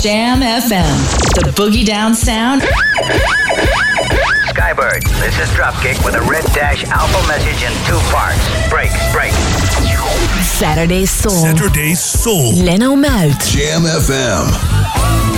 Jam FM, the boogie down sound. Skybird, this is Dropkick with a red dash alpha message in two parts. Break, break. Saturday Soul. Saturday Soul. Leno Muit. Jam FM.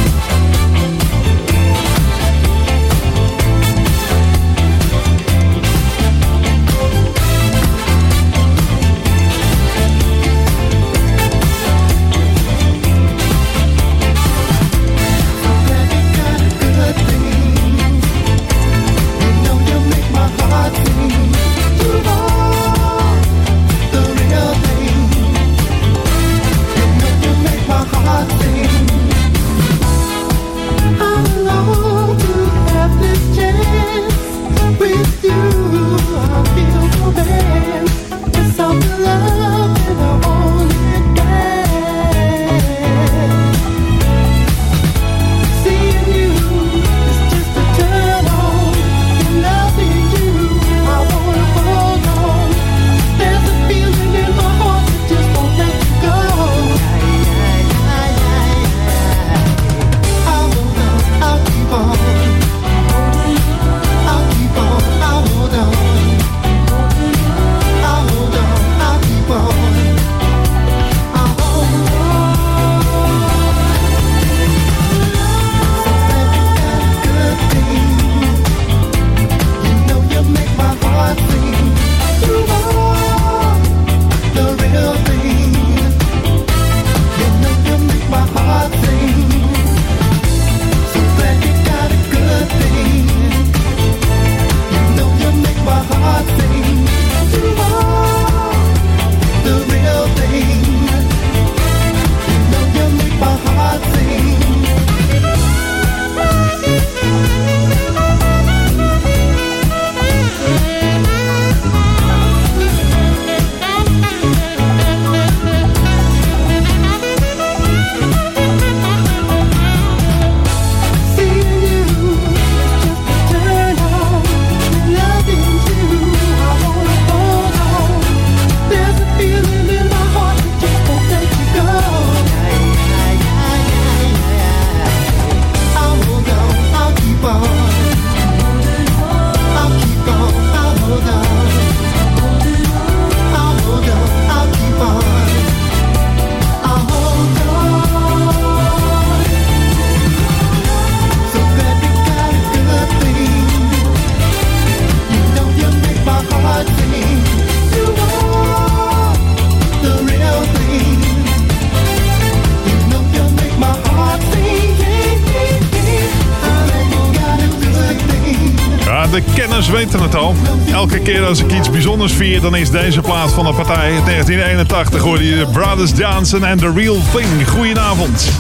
Als ik iets bijzonders vier, dan is deze plaat van de partij. 1981 hoorde je Brothers Johnson and The Real Thing. Goedenavond.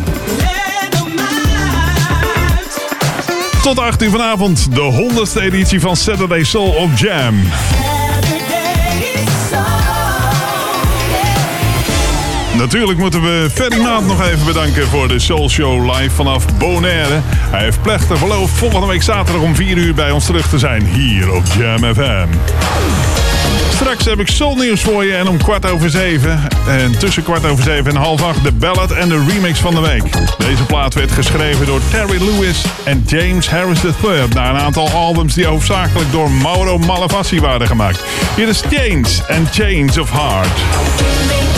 Tot 8 uur vanavond, de 100ste editie van Saturday Soul op Jam. Natuurlijk moeten we Ferry Maat nog even bedanken voor de Soul Show live vanaf Bonaire. Hij heeft plechtig beloofd volgende week zaterdag om 4 uur bij ons terug te zijn hier op Jam FM. Straks heb ik Soul nieuws voor je en om kwart over zeven en tussen kwart over zeven en half acht de ballad en de remix van de week. Deze plaat werd geschreven door Terry Lewis en James Harris III na een aantal albums die hoofdzakelijk door Mauro Malavasi waren gemaakt. Hier is Chains and Chains of Heart.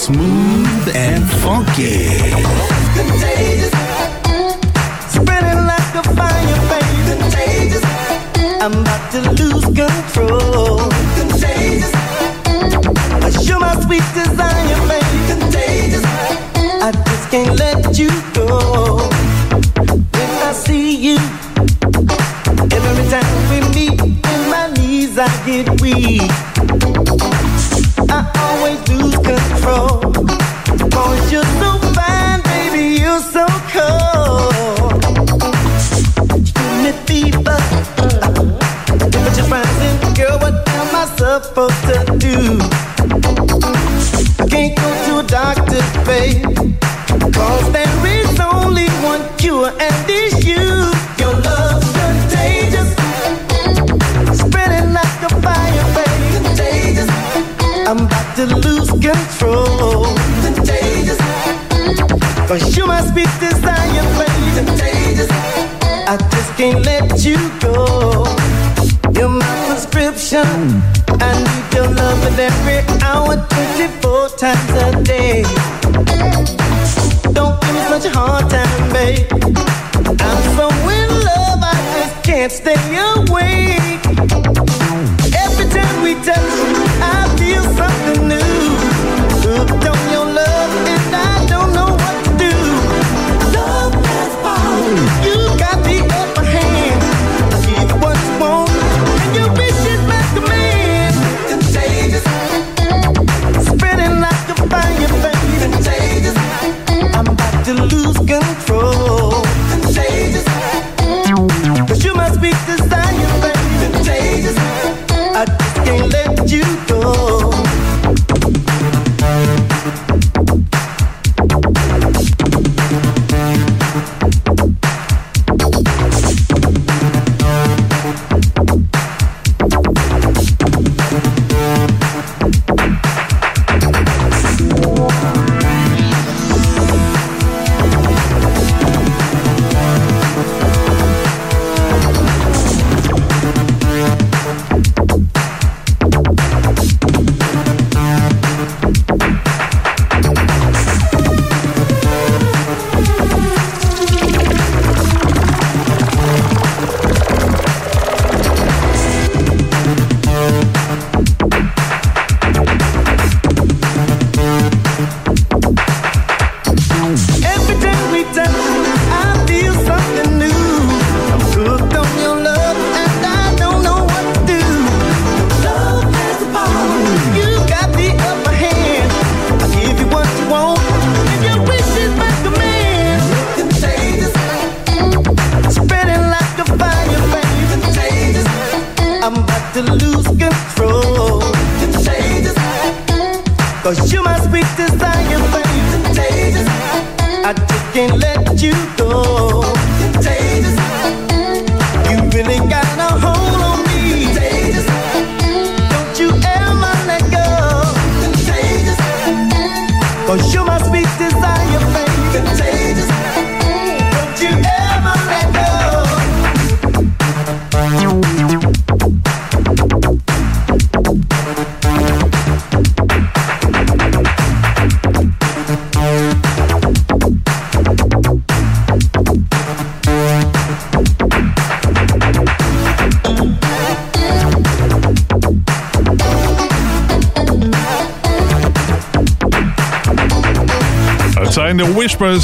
Smooth and funky.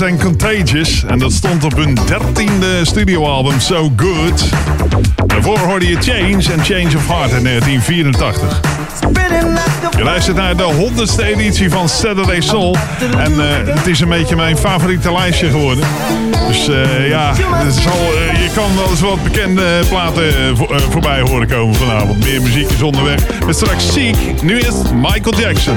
En Contagious. En dat stond op hun dertiende studioalbum So Good. Daarvoor hoorde je Change en Change of Heart in 1984. Je luistert naar de honderdste editie van Saturday Soul. En eh, het is een beetje mijn favoriete lijstje geworden. Dus eh, ja, eh, je kan wel eens wat bekende platen vo- voorbij horen komen vanavond. Meer muziek is onderweg. Met straks Ziek. Nu is Michael Jackson.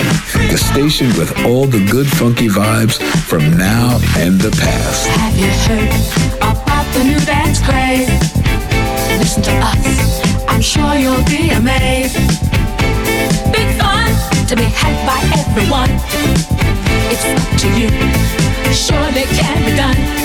station with all the good funky vibes from now and the past. Have you heard about the new dance craze? Listen to us, I'm sure you'll be amazed. Big fun to be had by everyone. It's up to you, surely can be done.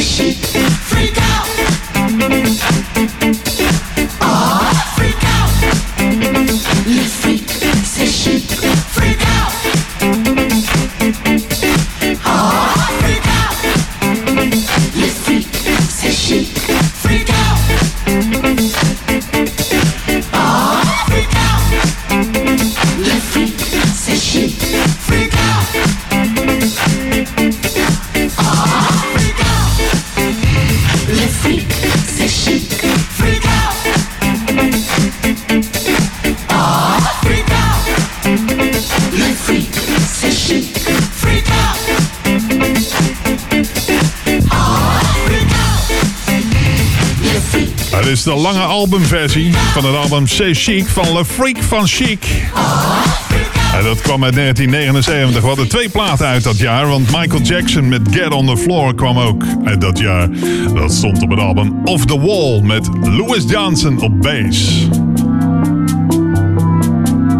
She lange albumversie van het album C'est Chic van Le Freak van Chic. En dat kwam uit 1979. We hadden twee platen uit dat jaar, want Michael Jackson met Get on the Floor kwam ook uit dat jaar. Dat stond op het album Off the Wall met Louis Johnson op bass.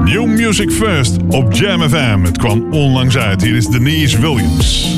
New Music First op Jam FM. Het kwam onlangs uit. Hier is Denise Williams.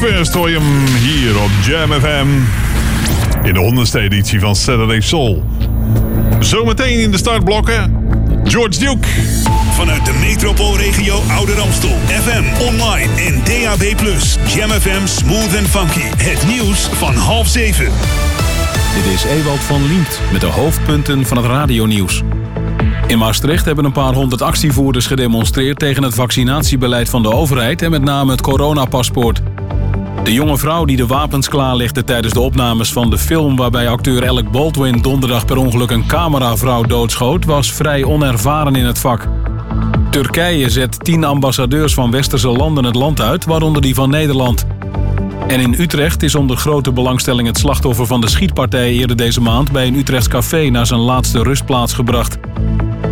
First hoor je hem hier op Jam FM. In de honderdste editie van Saturday Soul. Zometeen in de startblokken George Duke. Vanuit de metropoolregio Ouder Amstel. FM, online en DAB+. Jam FM Smooth and Funky. Het nieuws van half zeven. Dit is Ewald van Liemt met de hoofdpunten van het radionieuws. In Maastricht hebben een paar honderd actievoerders gedemonstreerd tegen het vaccinatiebeleid van de overheid en met name het coronapaspoort. De jonge vrouw die de wapens klaarlegde tijdens de opnames van de film waarbij acteur Alec Baldwin donderdag per ongeluk een cameravrouw doodschoot, was vrij onervaren in het vak. Turkije zet tien ambassadeurs van westerse landen het land uit, waaronder die van Nederland. En in Utrecht is onder grote belangstelling het slachtoffer van de schietpartij eerder deze maand bij een Utrechts café naar zijn laatste rustplaats gebracht.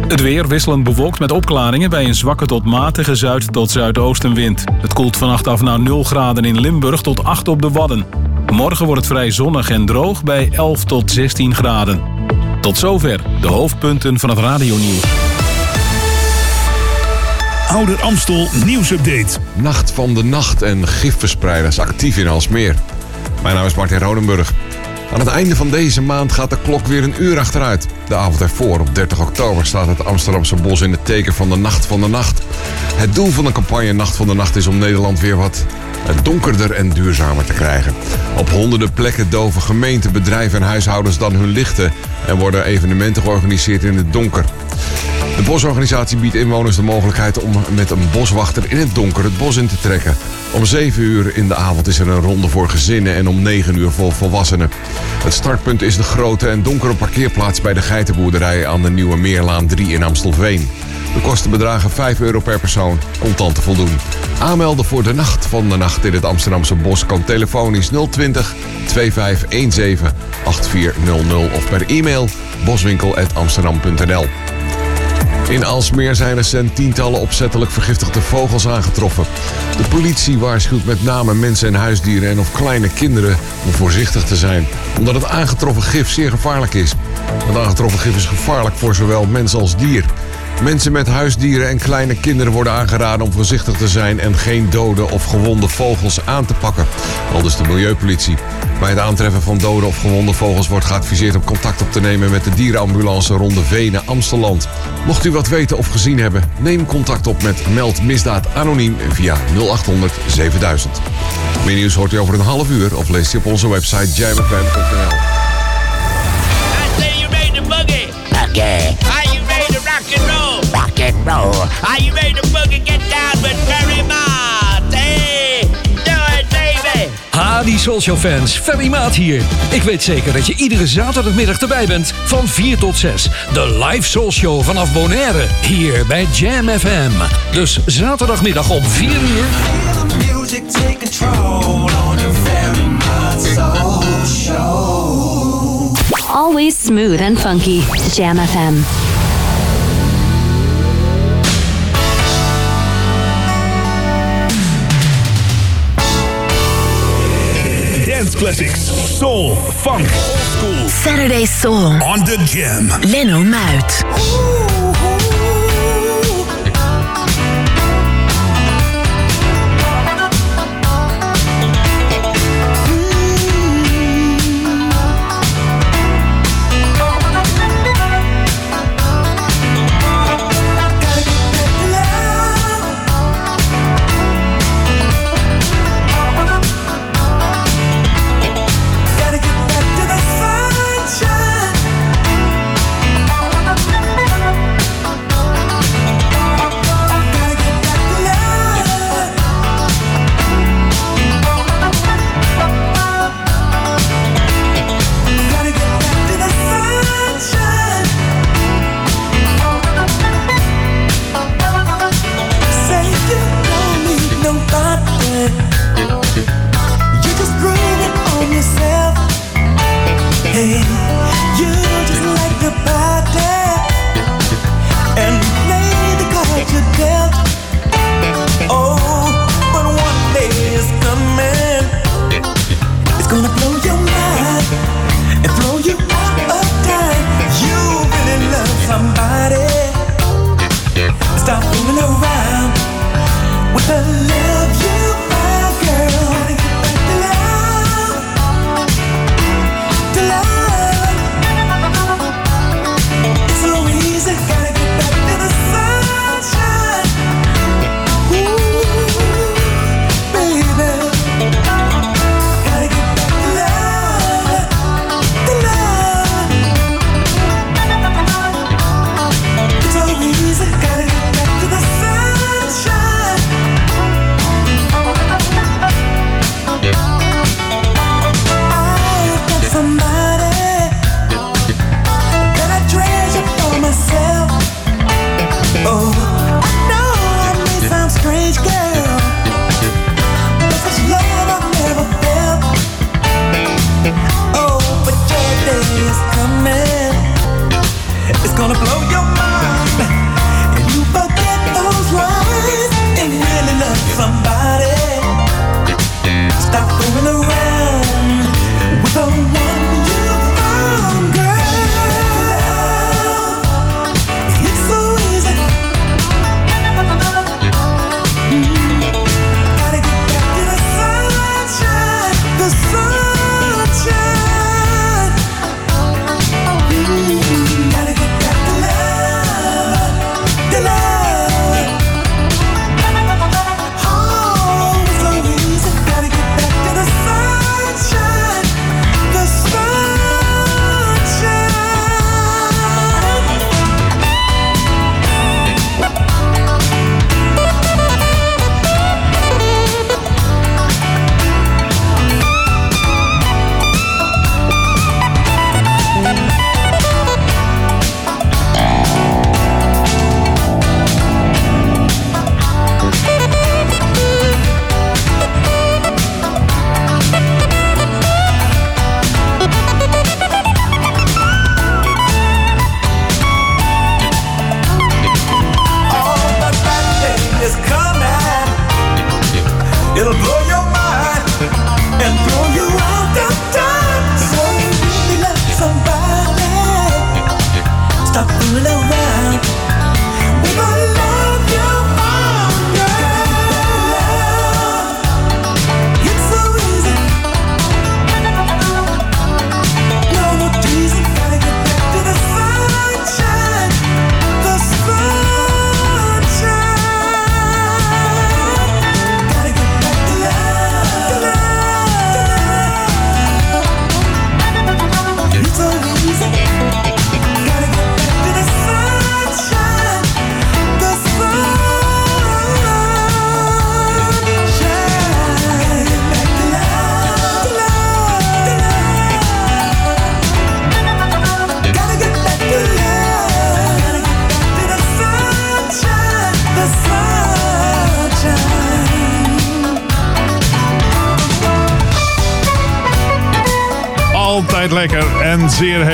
Het weer wisselend bewolkt met opklaringen bij een zwakke tot matige zuid- tot zuidoostenwind. Het koelt vannacht af naar 0 graden in Limburg tot 8 op de Wadden. Morgen wordt het vrij zonnig en droog bij 11 tot 16 graden. Tot zover de hoofdpunten van het radionieuws. Ouder Amstel nieuwsupdate. Nacht van de Nacht en gifverspreiders actief in Alsmeer. Mijn naam is Martin Rodenburg. Aan het einde van deze maand gaat de klok weer een uur achteruit. De avond ervoor, op 30 oktober, staat het Amsterdamse bos in het teken van de Nacht van de Nacht. Het doel van de campagne Nacht van de Nacht is om Nederland weer wat donkerder en duurzamer te krijgen. Op honderden plekken doven gemeenten, bedrijven en huishoudens dan hun lichten en worden evenementen georganiseerd in het donker. De bosorganisatie biedt inwoners de mogelijkheid om met een boswachter in het donker het bos in te trekken. Om 7 uur in de avond is er een ronde voor gezinnen en om 9 uur voor volwassenen. Het startpunt is de grote en donkere parkeerplaats bij de geitenboerderij aan de Nieuwe Meerlaan 3 in Amstelveen. De kosten bedragen 5 euro per persoon, contant te voldoen. Aanmelden voor de nacht van de nacht in het Amsterdamse bos kan telefonisch 020 2517 8400 of per e-mail boswinkel.amsterdam.nl. In Alsmeer zijn recent tientallen opzettelijk vergiftigde vogels aangetroffen. De politie waarschuwt met name mensen en huisdieren en of kleine kinderen om voorzichtig te zijn, omdat het aangetroffen gif zeer gevaarlijk is. Het aangetroffen gif is gevaarlijk voor zowel mens als dier. Mensen met huisdieren en kleine kinderen worden aangeraden om voorzichtig te zijn en geen dode of gewonde vogels aan te pakken. Aldus de milieupolitie. Bij het aantreffen van dode of gewonde vogels wordt geadviseerd om contact op te nemen met de dierenambulance Ronde Venen Amsteland. Mocht u wat weten of gezien hebben, neem contact op met Meld Misdaad Anoniem via 0800 7000. Meer nieuws hoort u over een half uur of leest u op onze website jamfm.nl. say you to boogie? Okay. Rock and roll? Rock and roll. Are you ready to boogie? Get down with Ferry Mott. Hey, do it, baby. Ha, die Soulshow fans. Ferry Maat hier. Ik weet zeker dat je iedere zaterdagmiddag erbij bent van 4 tot 6. De live Soulshow vanaf Bonaire. Hier bij Jam FM. Dus zaterdagmiddag om 4 uur. Music take control on the very mind soul show. Always smooth and funky. Jam FM. Dance classics, soul, funk, old school. Saturday Soul. On the Jam. Lenno Muit.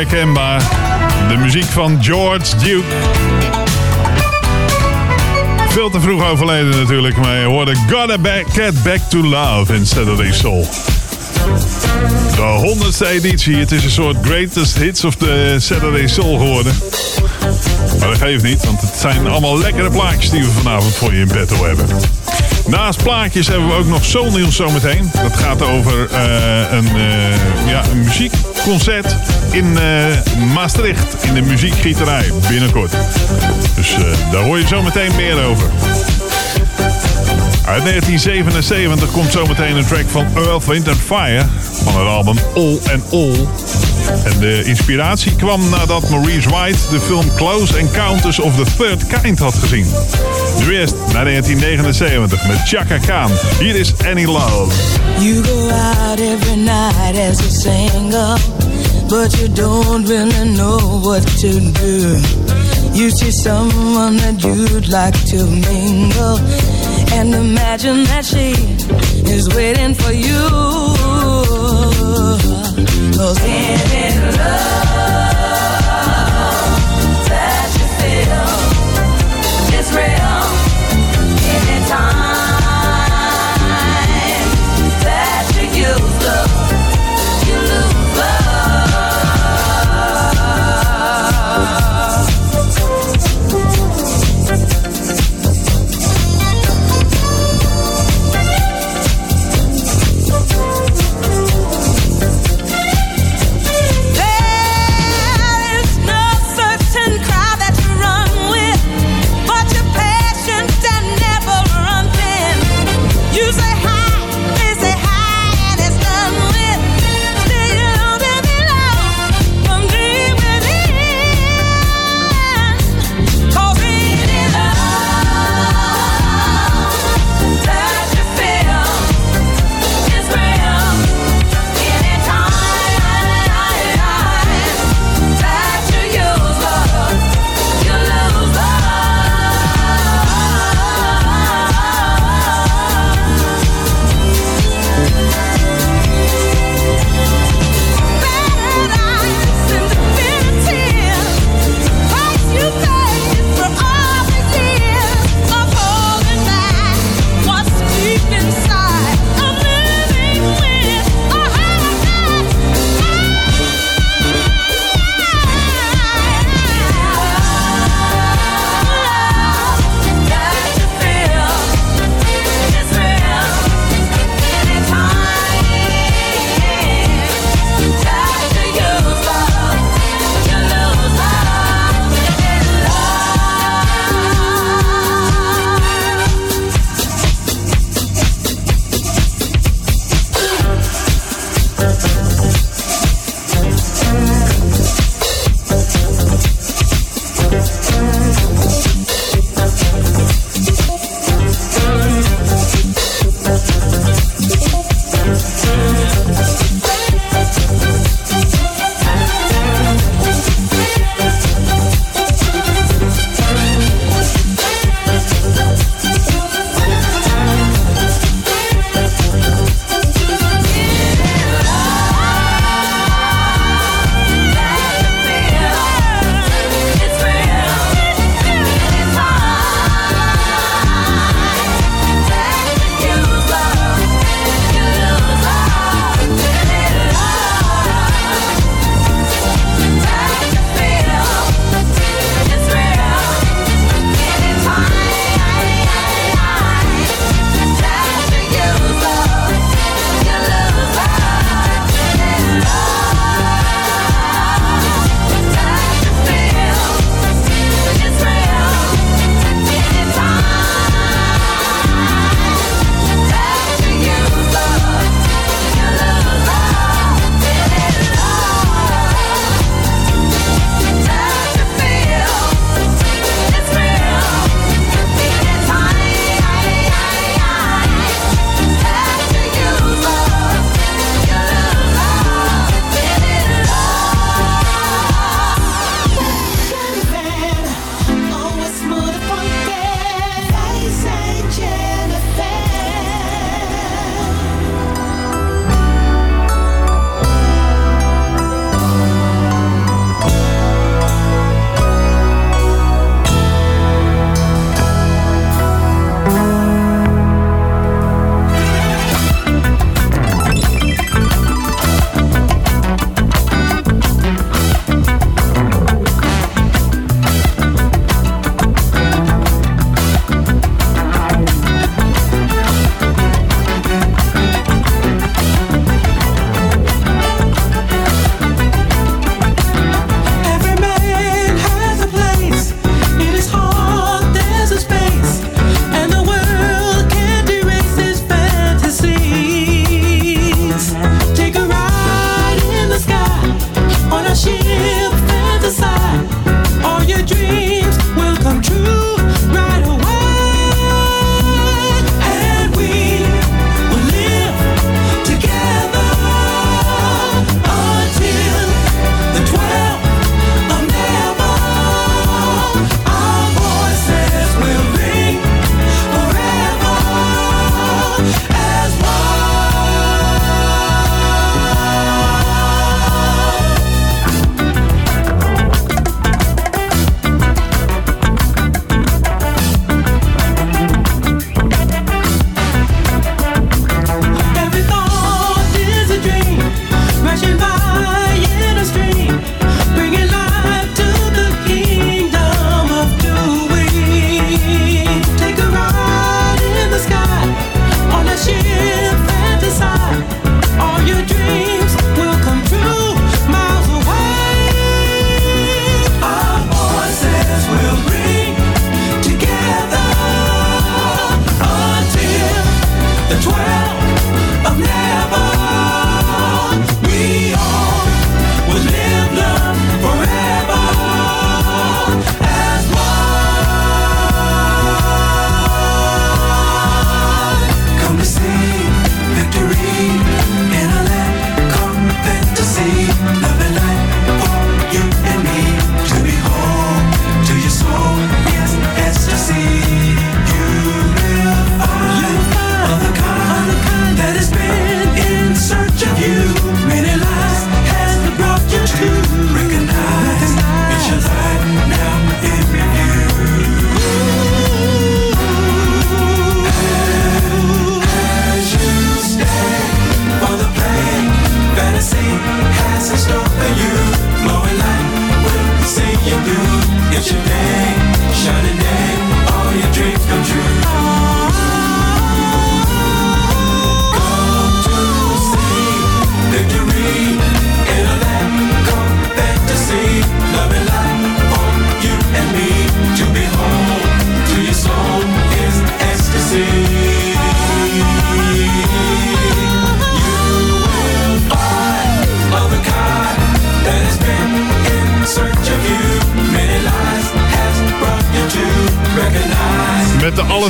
Herkenbaar. De muziek van George Duke. Veel te vroeg overleden natuurlijk, maar je hoorde Gotta back, Get Back to Love in Saturday Soul. De honderdste editie. Het is een soort greatest hits of the Saturday Soul geworden. Maar dat geeft niet, want het zijn allemaal lekkere plaatjes die we vanavond voor je in petto hebben. Naast plaatjes hebben we ook nog Soul Nieuws zometeen. Dat gaat over eh, een, eh, ja, een muziekconcert in eh, Maastricht. In de muziekgieterij binnenkort. Dus daar hoor je zometeen meer over. Uit 1977 komt zometeen een track van Earth, Wind Fire van het album All and All. En de inspiratie kwam nadat Maurice White de film Close Encounters of the Third Kind had gezien. Nu eerst naar 1979 met Chaka Khan. Hier is Any Love. You go out every night as a single, but you don't really know what to do. You see someone that you'd like to mingle, and imagine that she is waiting for you. Cause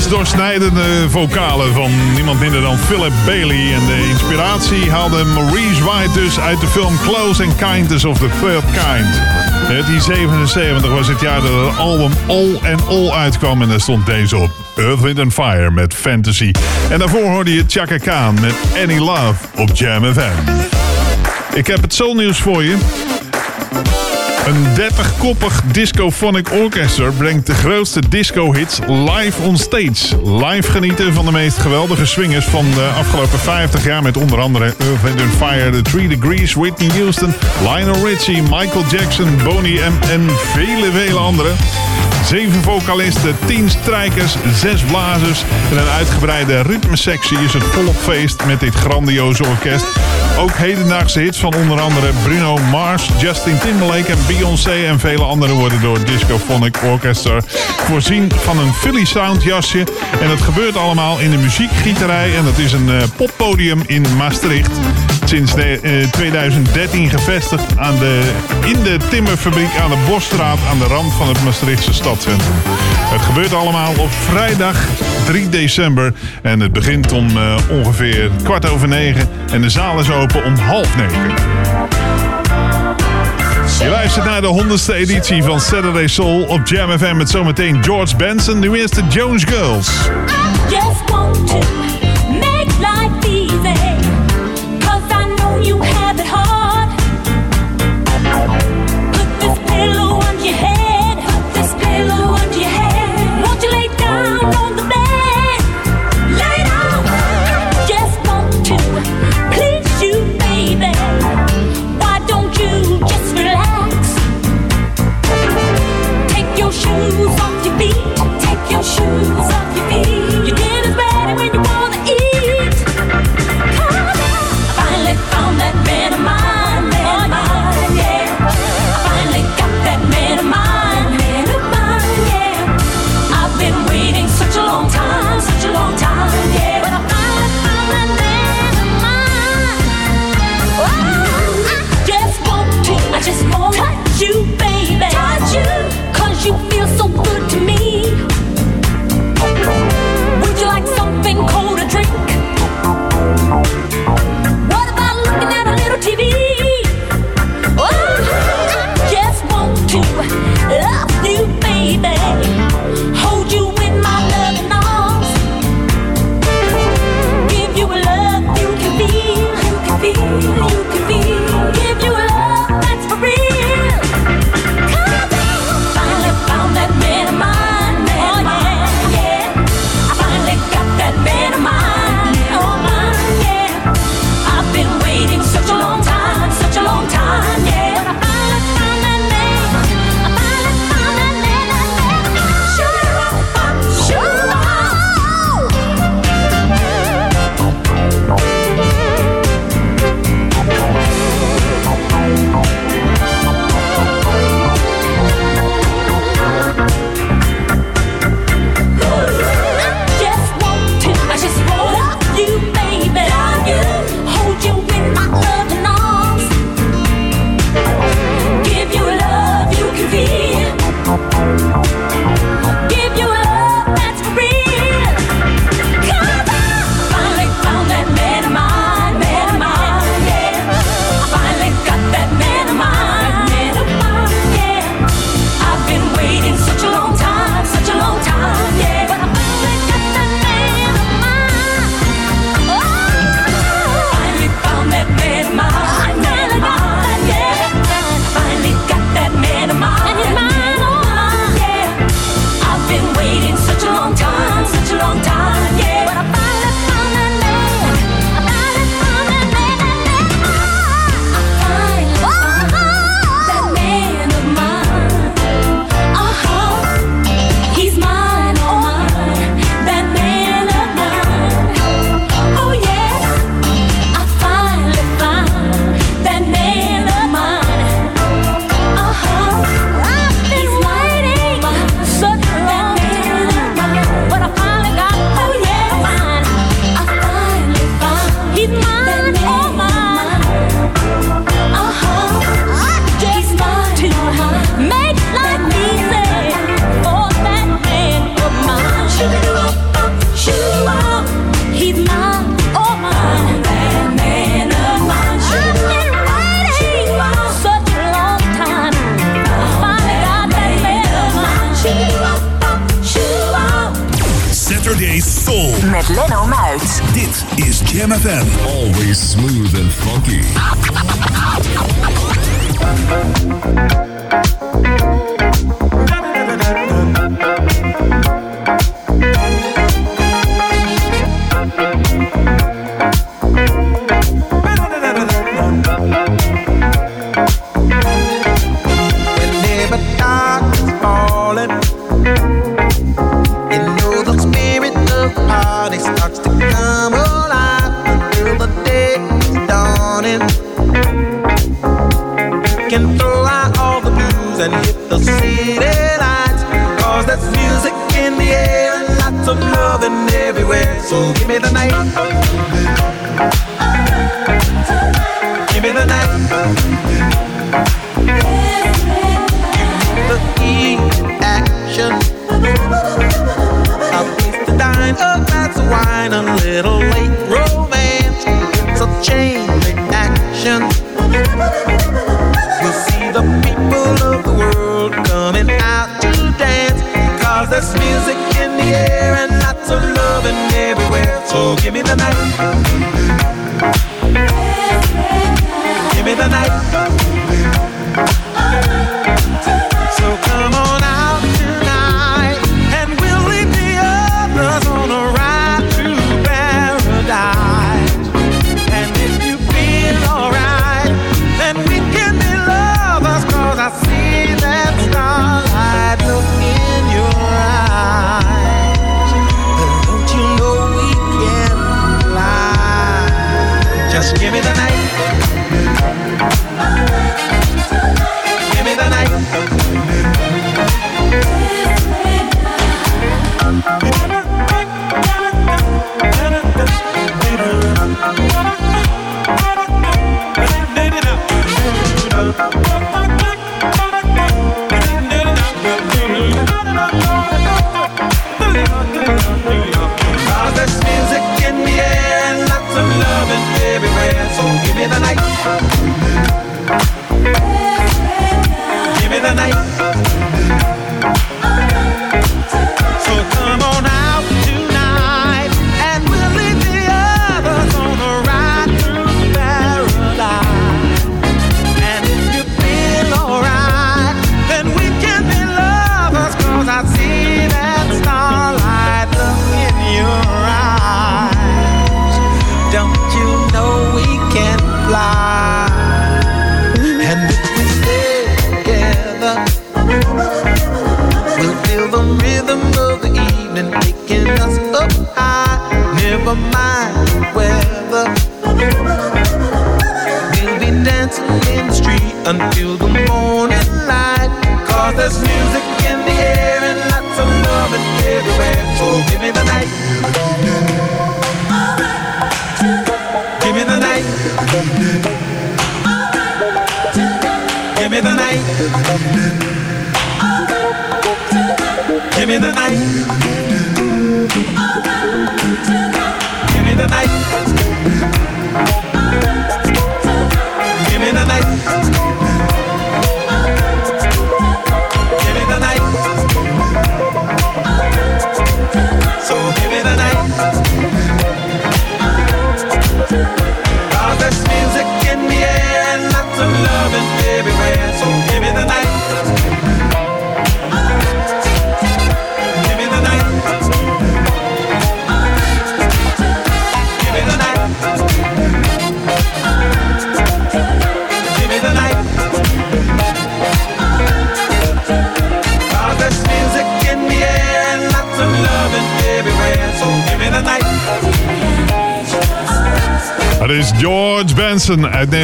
Met de alles doorsnijdende vocalen van niemand minder dan Philip Bailey. En de inspiratie haalde Maurice White dus uit de film Close Encounters of the Third Kind. 1977 was het jaar dat het album All and All uitkwam en daar stond deze op. Earth, Wind and Fire met Fantasy. En daarvoor hoorde je Chaka Khan met Any Love op Jam FM. Ik heb het soulnieuws voor je. Een 30-koppig discophonic orchestra brengt de grootste disco-hits live on stage. Live genieten van de meest geweldige swingers van de afgelopen 50 jaar... met onder andere Earth, and Fire, The Three Degrees, Whitney Houston... Lionel Richie, Michael Jackson, Boney M en vele, vele anderen. Zeven vocalisten, tien strijkers, zes blazers... en een uitgebreide ritmesectie is het volop feest met dit grandioze orkest. Ook hedendaagse hits van onder andere Bruno Mars, Justin Timberlake Beyoncé... en vele anderen worden door Discophonic Orchestra voorzien van een Philly Sound jasje. En dat gebeurt allemaal in de muziekgieterij en dat is een eh, poppodium in Maastricht. Sinds de, eh, 2013 gevestigd aan de, in de timmerfabriek aan de Bosstraat aan de rand van het Maastrichtse stadscentrum. Het gebeurt allemaal op vrijdag 3 december en het begint om eh, ongeveer kwart over negen en de zaal is open om half negen. Je luistert naar de 100ste editie van Saturday Soul op Jam FM met zometeen George Benson. Nu eerst de Jones Girls. want to make I know you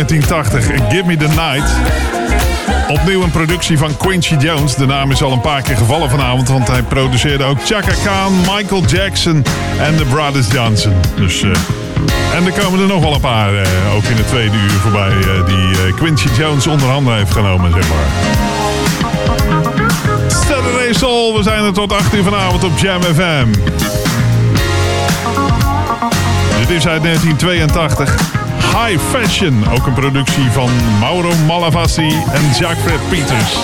1980, Give Me The Night. Opnieuw een productie van Quincy Jones. De naam is al een paar keer gevallen vanavond, want hij produceerde ook Chaka Khan, Michael Jackson en The Brothers Johnson. Dus, eh, en er komen er nog wel een paar, eh, ook in het tweede uur voorbij, eh, die Quincy Jones onderhanden heeft genomen, zeg maar. Saturday Soul, we zijn er tot 8 vanavond op Jam FM. Dit is uit 1982. High Fashion. Ook een productie van Mauro Malavasi en Jacques Peters.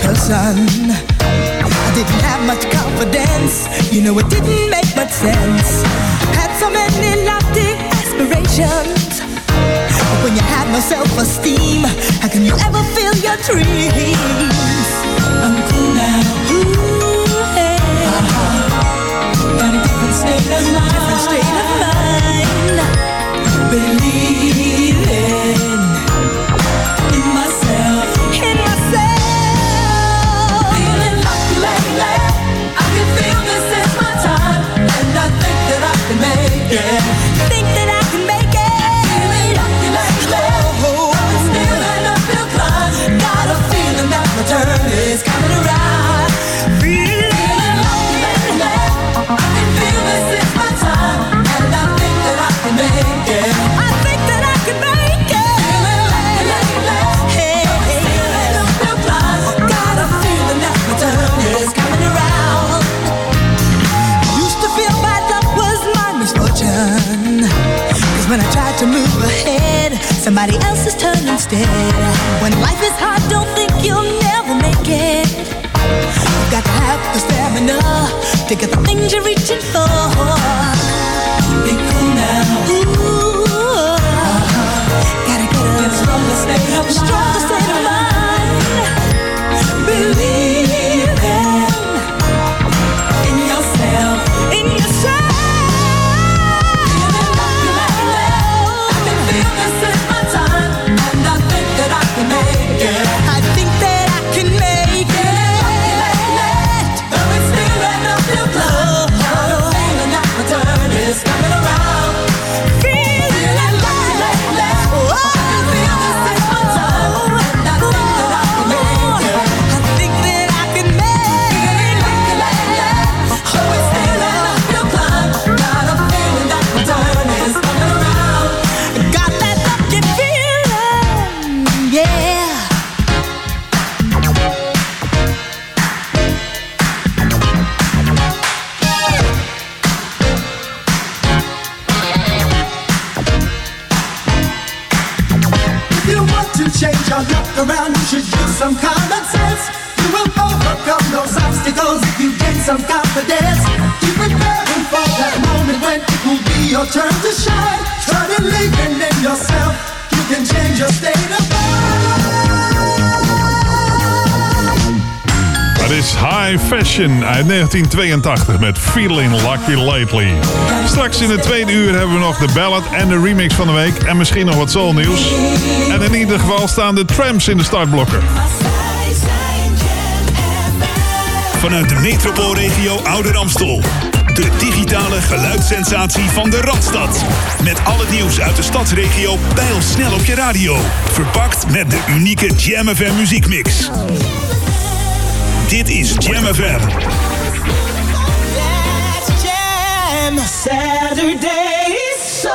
person. Confidence, you know it didn't make much sense. Had so many lofty aspirations. But when you have no self-esteem, how can you ever feel your dreams? I'm cool now. Got a state of mind. Different state of mind. Believing yeah. Instead. When life is hard, don't think you'll never make it. You got to have the stamina to get the things you're reaching for. Be cool now. Ooh, gotta get a stronger state of mind. Stronger Fashion uit 1982 met Feeling Lucky Lately. Straks in het tweede uur hebben we nog de ballad en de remix van de week. En misschien nog wat soulnieuws. En in ieder geval staan de trams in de startblokken. Vanuit de metropoolregio Ouder Amstel. De digitale geluidssensatie van de Radstad. Met al het nieuws uit de stadsregio snel op je radio. Verpakt met de unieke Jam FM muziekmix. Jam FM. jam. Saturday soul.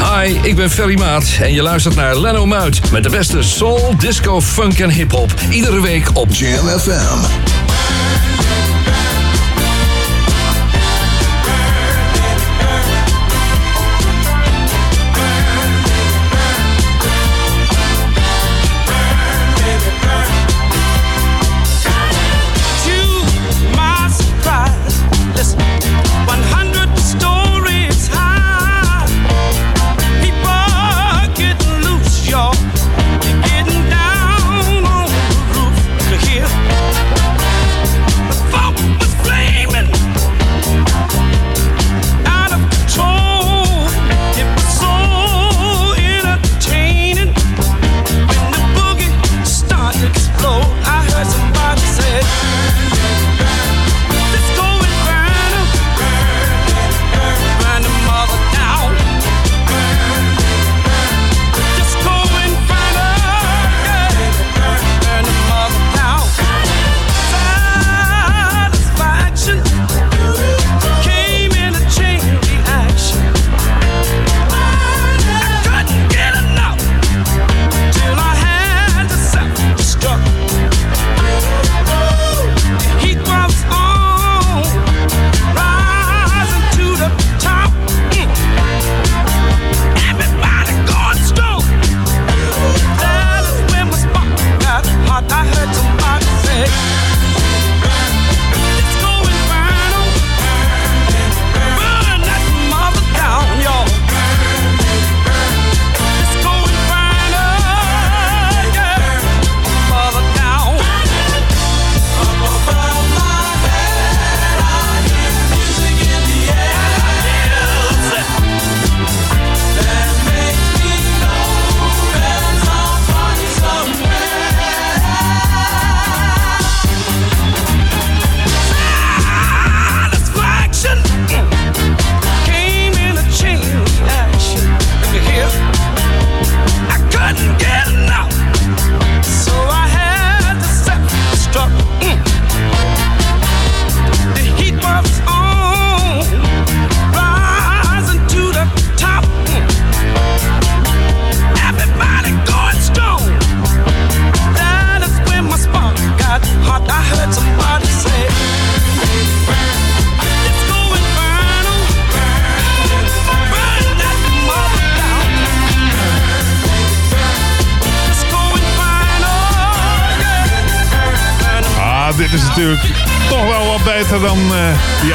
Hi, ik ben Ferry Maat en je luistert naar Leno Muit met de beste soul, disco, funk en hip-hop. Iedere week op Jam FM.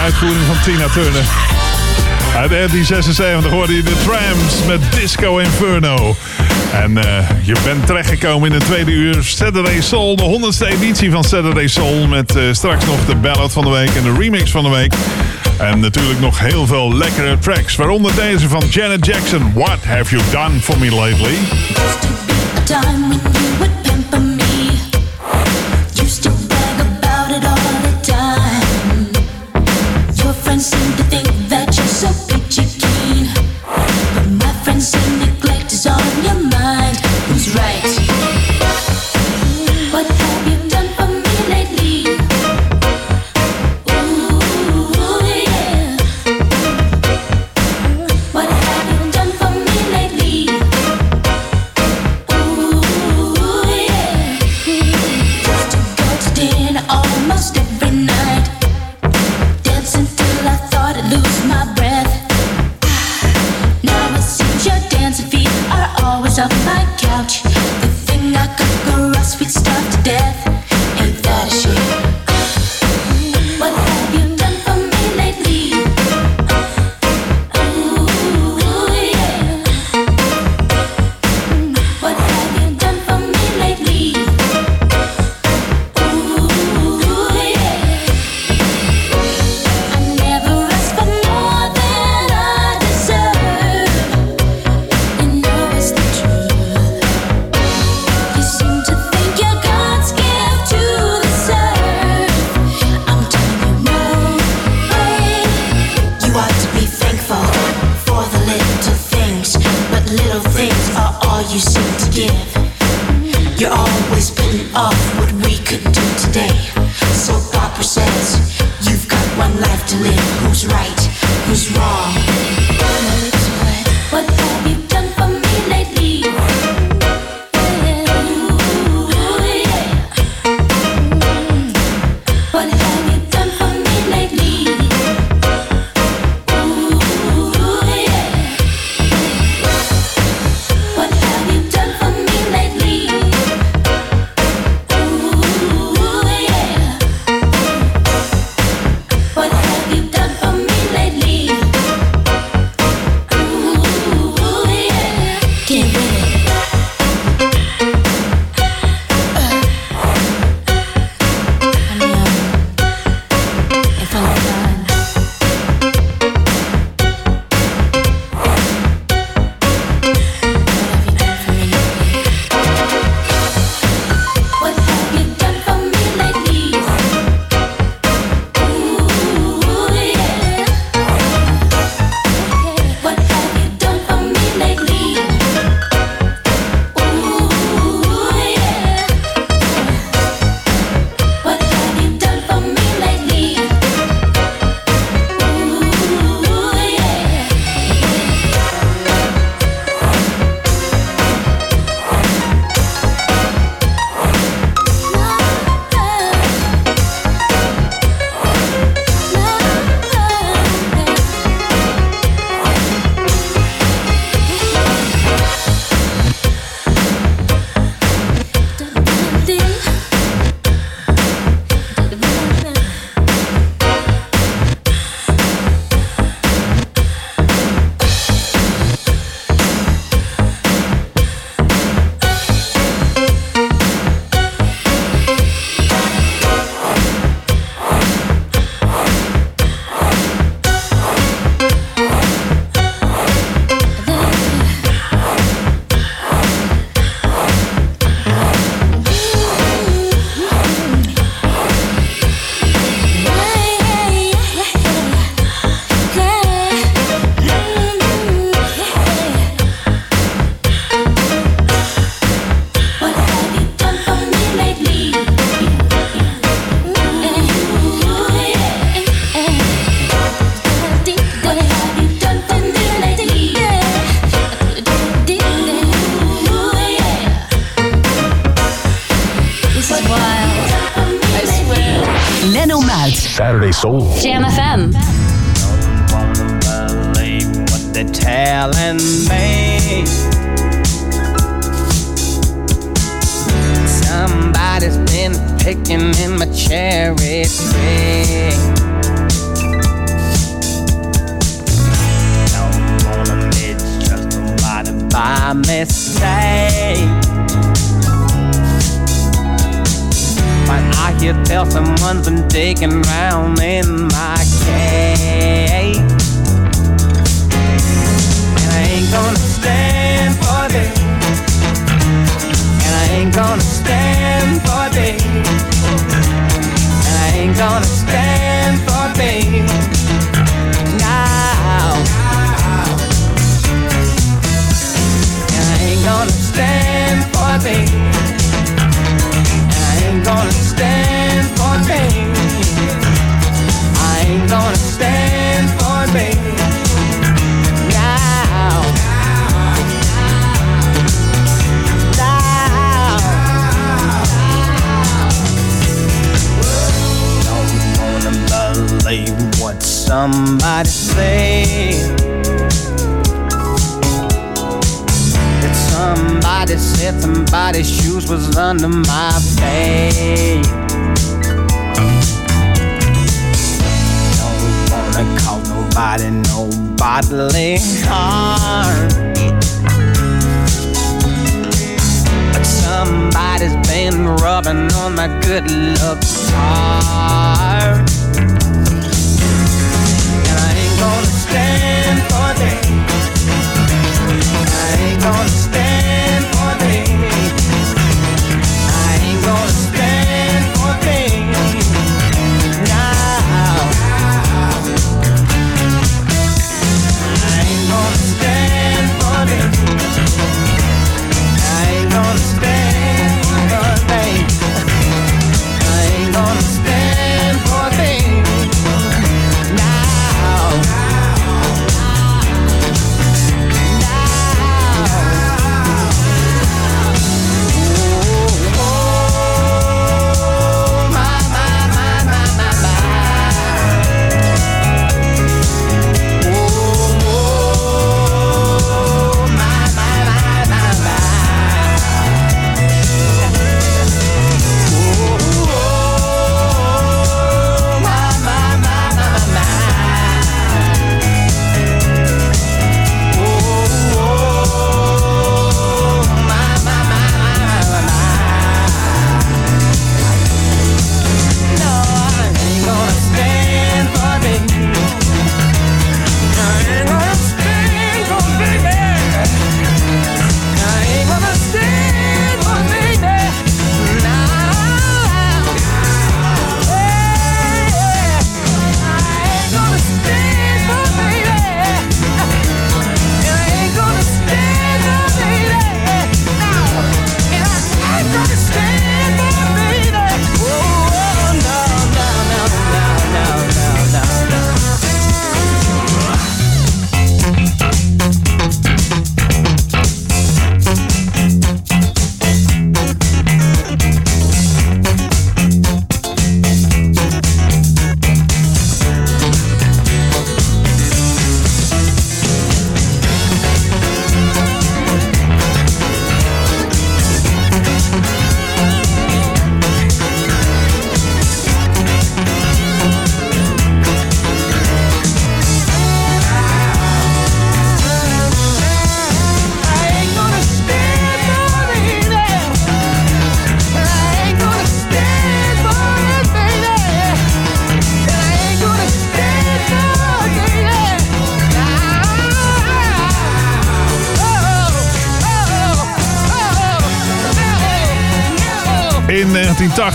uitvoering van Tina Turner. Uit 1976 hoorde je de Trams met Disco Inferno. En eh, je bent terechtgekomen in de tweede uur Saturday Soul. De honderdste editie van Saturday Soul. Met eh, straks nog de ballad van de week en de remix van de week. En natuurlijk nog heel veel lekkere tracks. Waaronder deze van Janet Jackson. What have you done for me lately?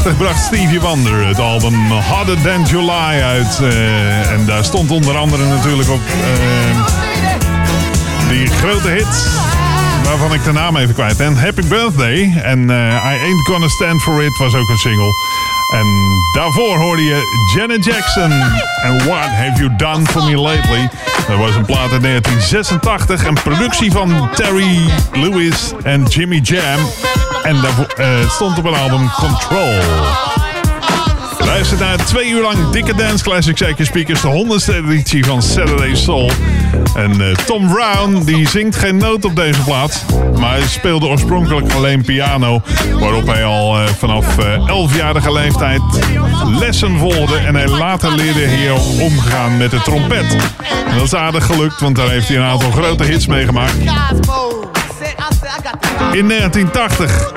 1980 bracht Stevie Wonder het album Harder Than July uit. eh, en daar stond onder andere natuurlijk op eh, die grote hit. Waarvan ik de naam even kwijt ben. Happy Birthday. En eh, I Ain't Gonna Stand For It was ook een single. En daarvoor hoorde je Janet Jackson. En What Have You Done For Me Lately. Dat was een plaat uit 1986. Een productie van Terry Lewis en Jimmy Jam. En daarvoor eh, stond op een album Control. Wij luistert naar twee uur lang dikke dance classics uit speakers. De 100ste editie van Saturday Soul. En eh, Tom Brown die zingt geen noot op deze plaat. Maar hij speelde oorspronkelijk alleen piano. Waarop hij al eh, vanaf eh 11-jarige leeftijd lessen volgde. En hij later leerde hier omgaan met de trompet. En dat is aardig gelukt, want daar heeft hij een aantal grote hits meegemaakt. In 1980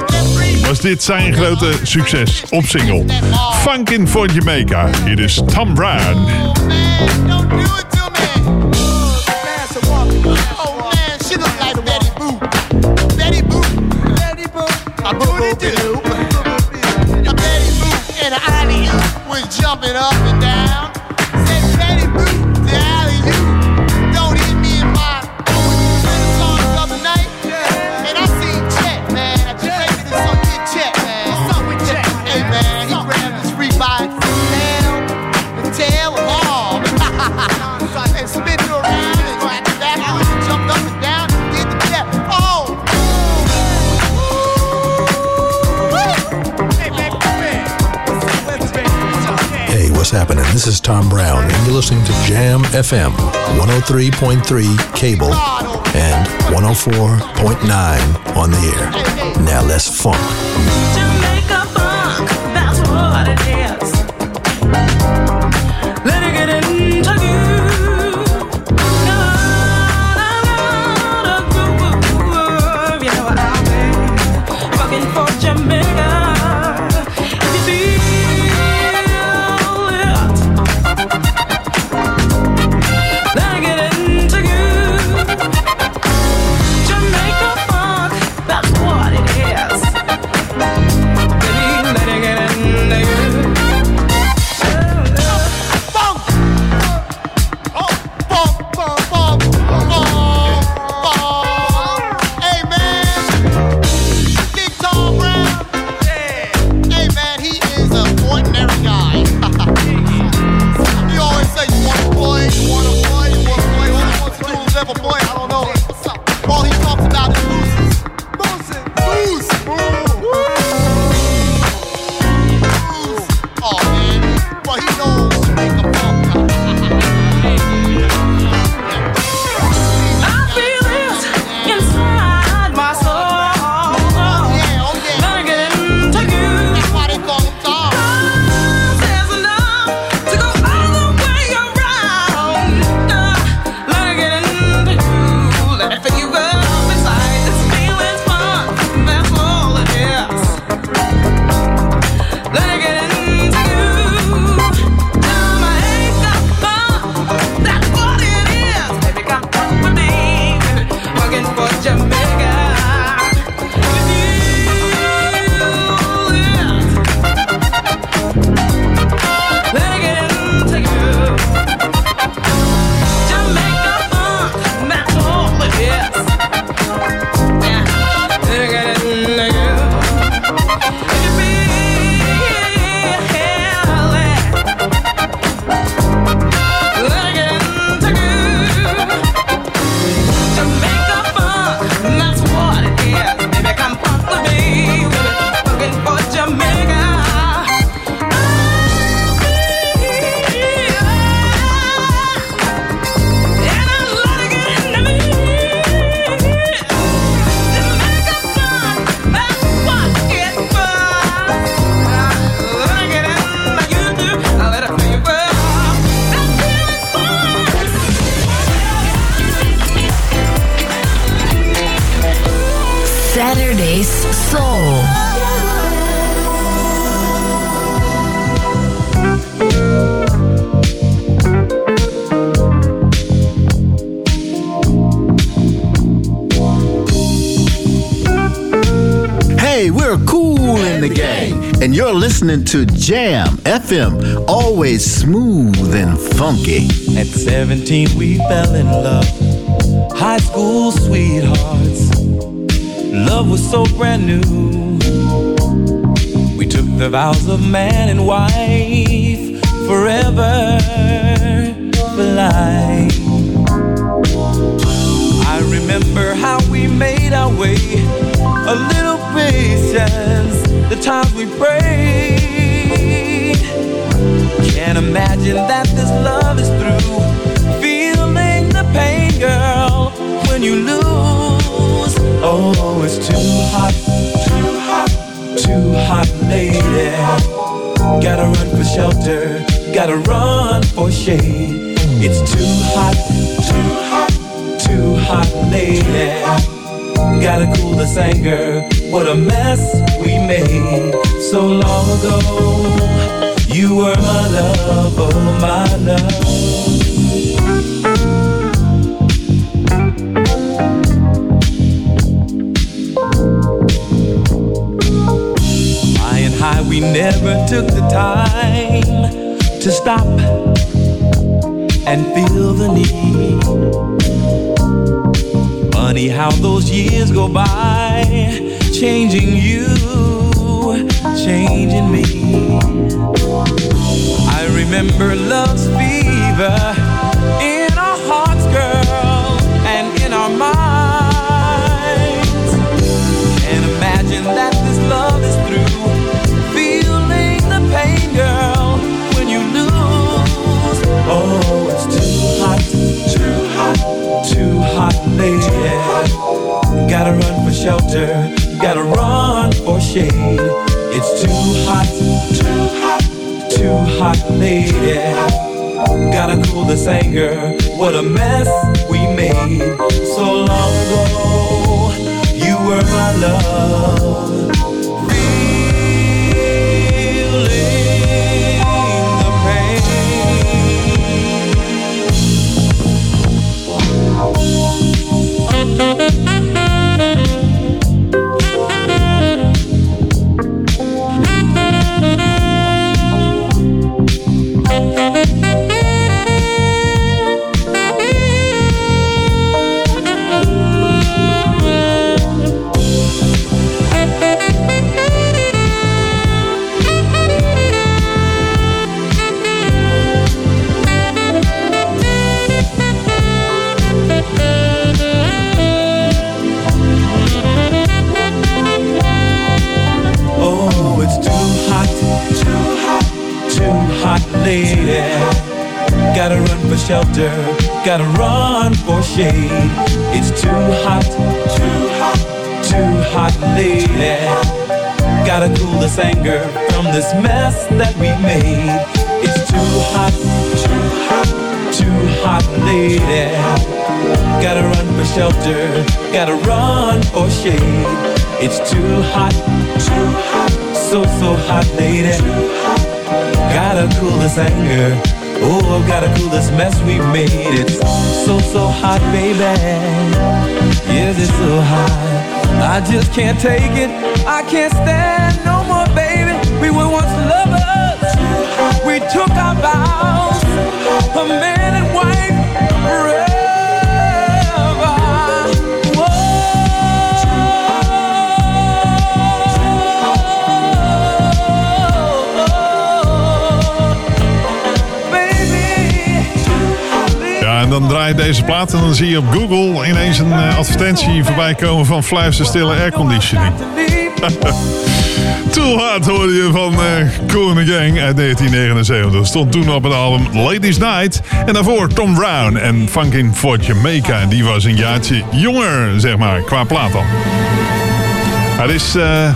was dit zijn grote succes op single. Funkin' for Jamaica. Hier is Tom Brown. She look like Betty happening? This is Tom Brown, and you're listening to Jam FM 103.3 cable and 104.9 on the air. Now let's funk. Jamaica funk, that's what it is. Listening to Jam FM, always smooth and funky. At 17, we fell in love. High school sweethearts. Love was so brand new. We took the vows of man and wife forever for life. I remember how we made our way. A little patience the times we prayed. Can't imagine that this love is through. Feeling the pain, girl, when you lose. Oh, it's too hot, too hot, too hot, lady. Gotta run for shelter, gotta run for shade. It's too hot, too hot, too hot, lady. Gotta cool this anger. What a mess we made so long ago. You were my love, oh my love. High and high, we never took the time to stop and feel the need. Funny how those years go by, changing you, changing me. I remember love's fever shelter, gotta run for shade. It's too hot, too hot, too hot, lady. Gotta cool this anger. What a mess we made so long ago. You were my love. Gotta run for shade. It's too hot, too hot, too hot, lady. Gotta cool this anger from this mess that we made. It's too hot, too hot, too hot, lady. Gotta run for shelter, gotta run for shade. It's too hot, too hot, so so hot, lady. Gotta cool this anger. Oh, I've gotta cool this mess we made. It's so so hot, baby. Yes, it's so hot. I just can't take it. I can't stand no more, baby. We were once plaat en dan zie je op Google ineens een eh, advertentie voorbij komen van fluisterstille airconditioning. Too Hard hoorde je van the Gang uit 1979. Stond toen op het album Ladies Night. En daarvoor Tom Brown en Funkin' for Jamaica. Die was een jaartje jonger, zeg maar, qua plaat dan. Het is eh,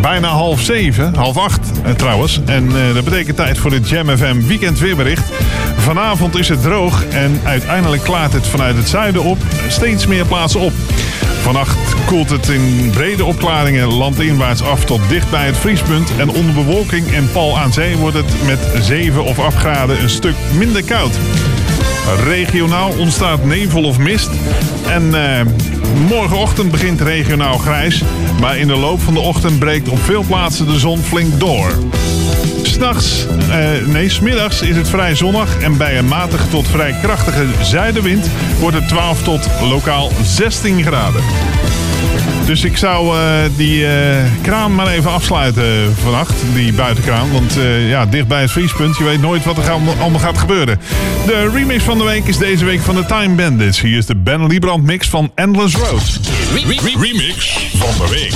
bijna half zeven, half acht eh, trouwens. En eh, dat betekent tijd voor het Jam FM weekend weerbericht. Vanavond is het droog en uiteindelijk klaart het vanuit het zuiden op. Steeds meer plaatsen op. Vannacht koelt het in brede opklaringen landinwaarts af tot dicht bij het vriespunt. En onder bewolking en pal aan zee wordt het met 7 of 8 graden een stuk minder koud. Regionaal ontstaat nevel of mist. En eh, morgenochtend begint regionaal grijs. Maar in de loop van de ochtend breekt op veel plaatsen de zon flink door. S'nachts, eh, nee, smiddags is het vrij zonnig. En bij een matige tot vrij krachtige zuidenwind wordt het 12 tot lokaal 16 graden. Dus ik zou eh, die eh, kraan maar even afsluiten vannacht, die buitenkraan. Want eh, ja, dicht bij het vriespunt, je weet nooit wat er allemaal gaat gebeuren. De remix van de week is deze week van de Time Bandits. Hier is de Ben Liebrand mix van Endless Road. remix van de week.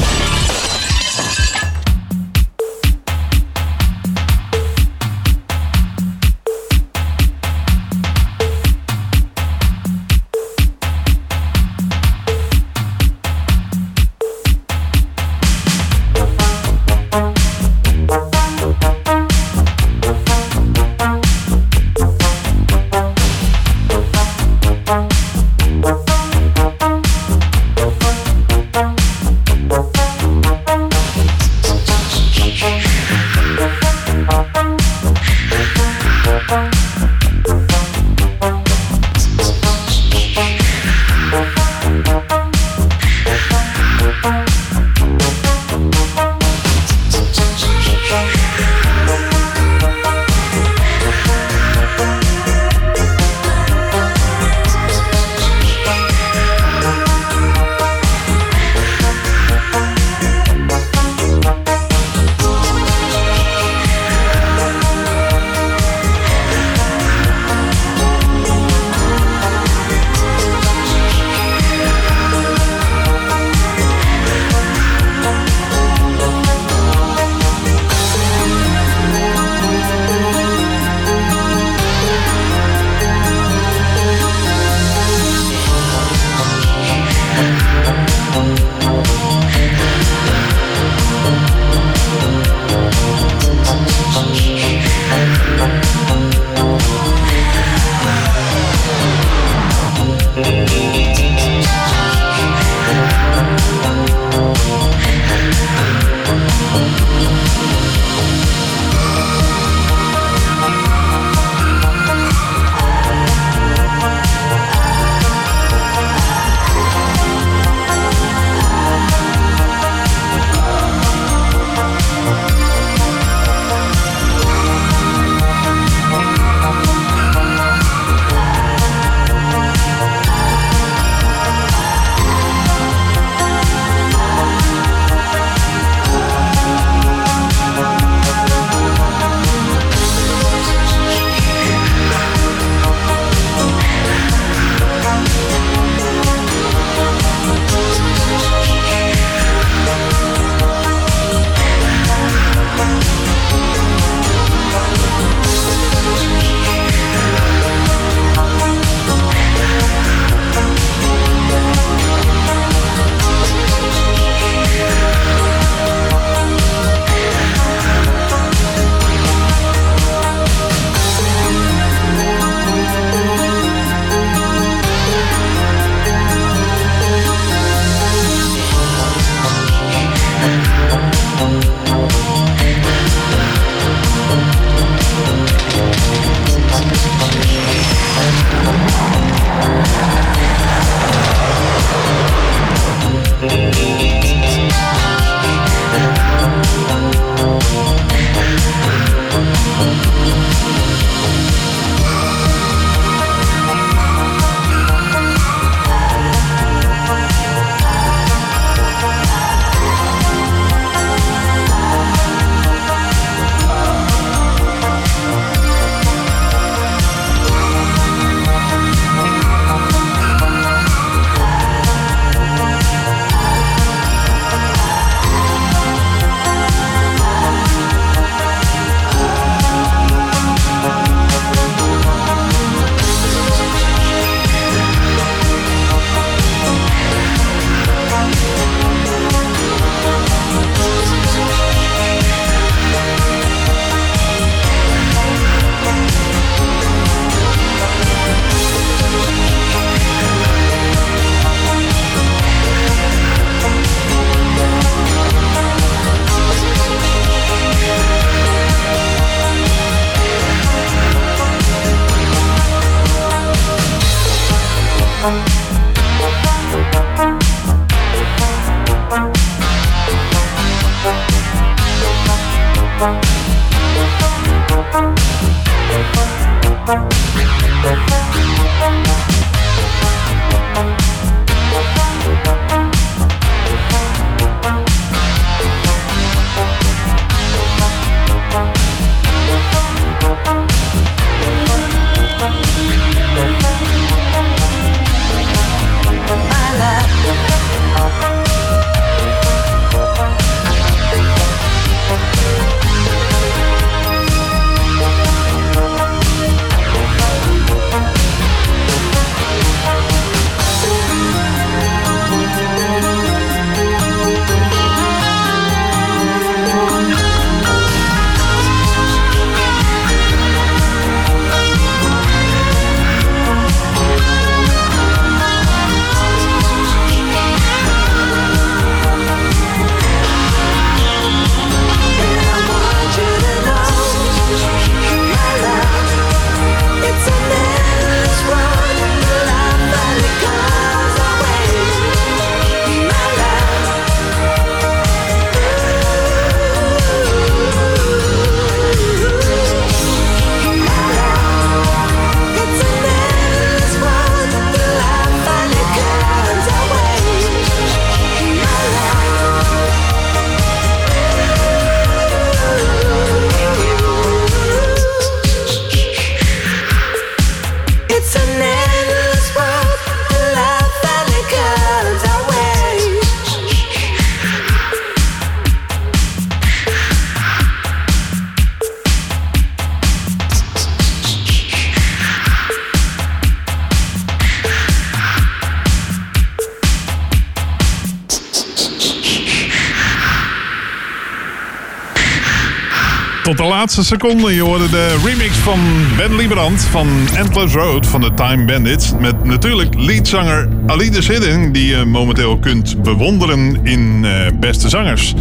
Laatste seconde. Je hoorde de remix van Ben Liebrand van Endless Road van de Time Bandits. Met natuurlijk leadzanger Ali de Sidding, die je momenteel kunt bewonderen in eh, Beste Zangers.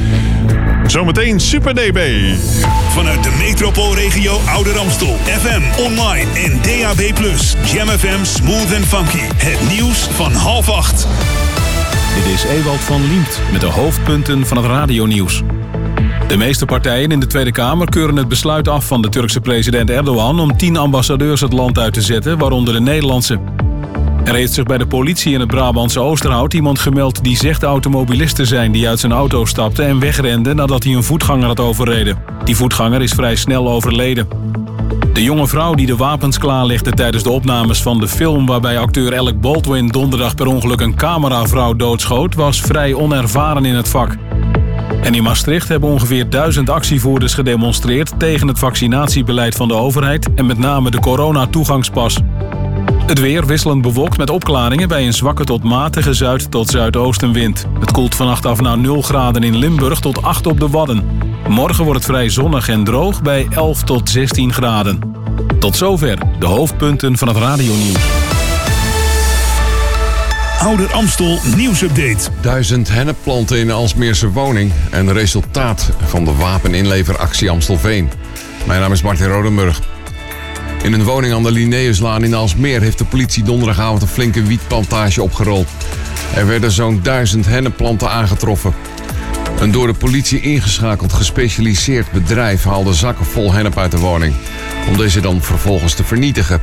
Zometeen Super DB. Vanuit de metropoolregio Ouder Amstel. FM, online en DAB+. Jam FM Smooth and Funky. Het nieuws van half acht. Dit is Ewald van Liemt met de hoofdpunten van het radionieuws. De meeste partijen in de Tweede Kamer keuren het besluit af van de Turkse president Erdogan om tien ambassadeurs het land uit te zetten, waaronder de Nederlandse. Er heeft zich bij de politie in het Brabantse Oosterhout iemand gemeld die zegt automobilist te zijn die uit zijn auto stapte en wegrende nadat hij een voetganger had overreden. Die voetganger is vrij snel overleden. De jonge vrouw die de wapens klaarlegde tijdens de opnames van de film waarbij acteur Alec Baldwin donderdag per ongeluk een cameravrouw doodschoot, was vrij onervaren in het vak. En in Maastricht hebben ongeveer duizend actievoerders gedemonstreerd tegen het vaccinatiebeleid van de overheid en met name de corona-toegangspas. Het weer wisselend bewolkt met opklaringen bij een zwakke tot matige zuid- tot zuidoostenwind. Het koelt vannacht af naar 0 graden in Limburg tot 8 op de Wadden. Morgen wordt het vrij zonnig en droog bij 11 tot 16 graden. Tot zover de hoofdpunten van het radionieuws. Ouder Amstel nieuwsupdate. Duizend hennepplanten in een Alsmeerse woning. Een resultaat van de wapeninleveractie Amstelveen. Mijn naam is Martin Rodenburg. In een woning aan de Linnaeuslaan in Alsmeer heeft de politie donderdagavond een flinke wietplantage opgerold. Er werden zo'n duizend hennepplanten aangetroffen. Een door de politie ingeschakeld gespecialiseerd bedrijf haalde zakken vol hennep uit de woning. Om deze dan vervolgens te vernietigen.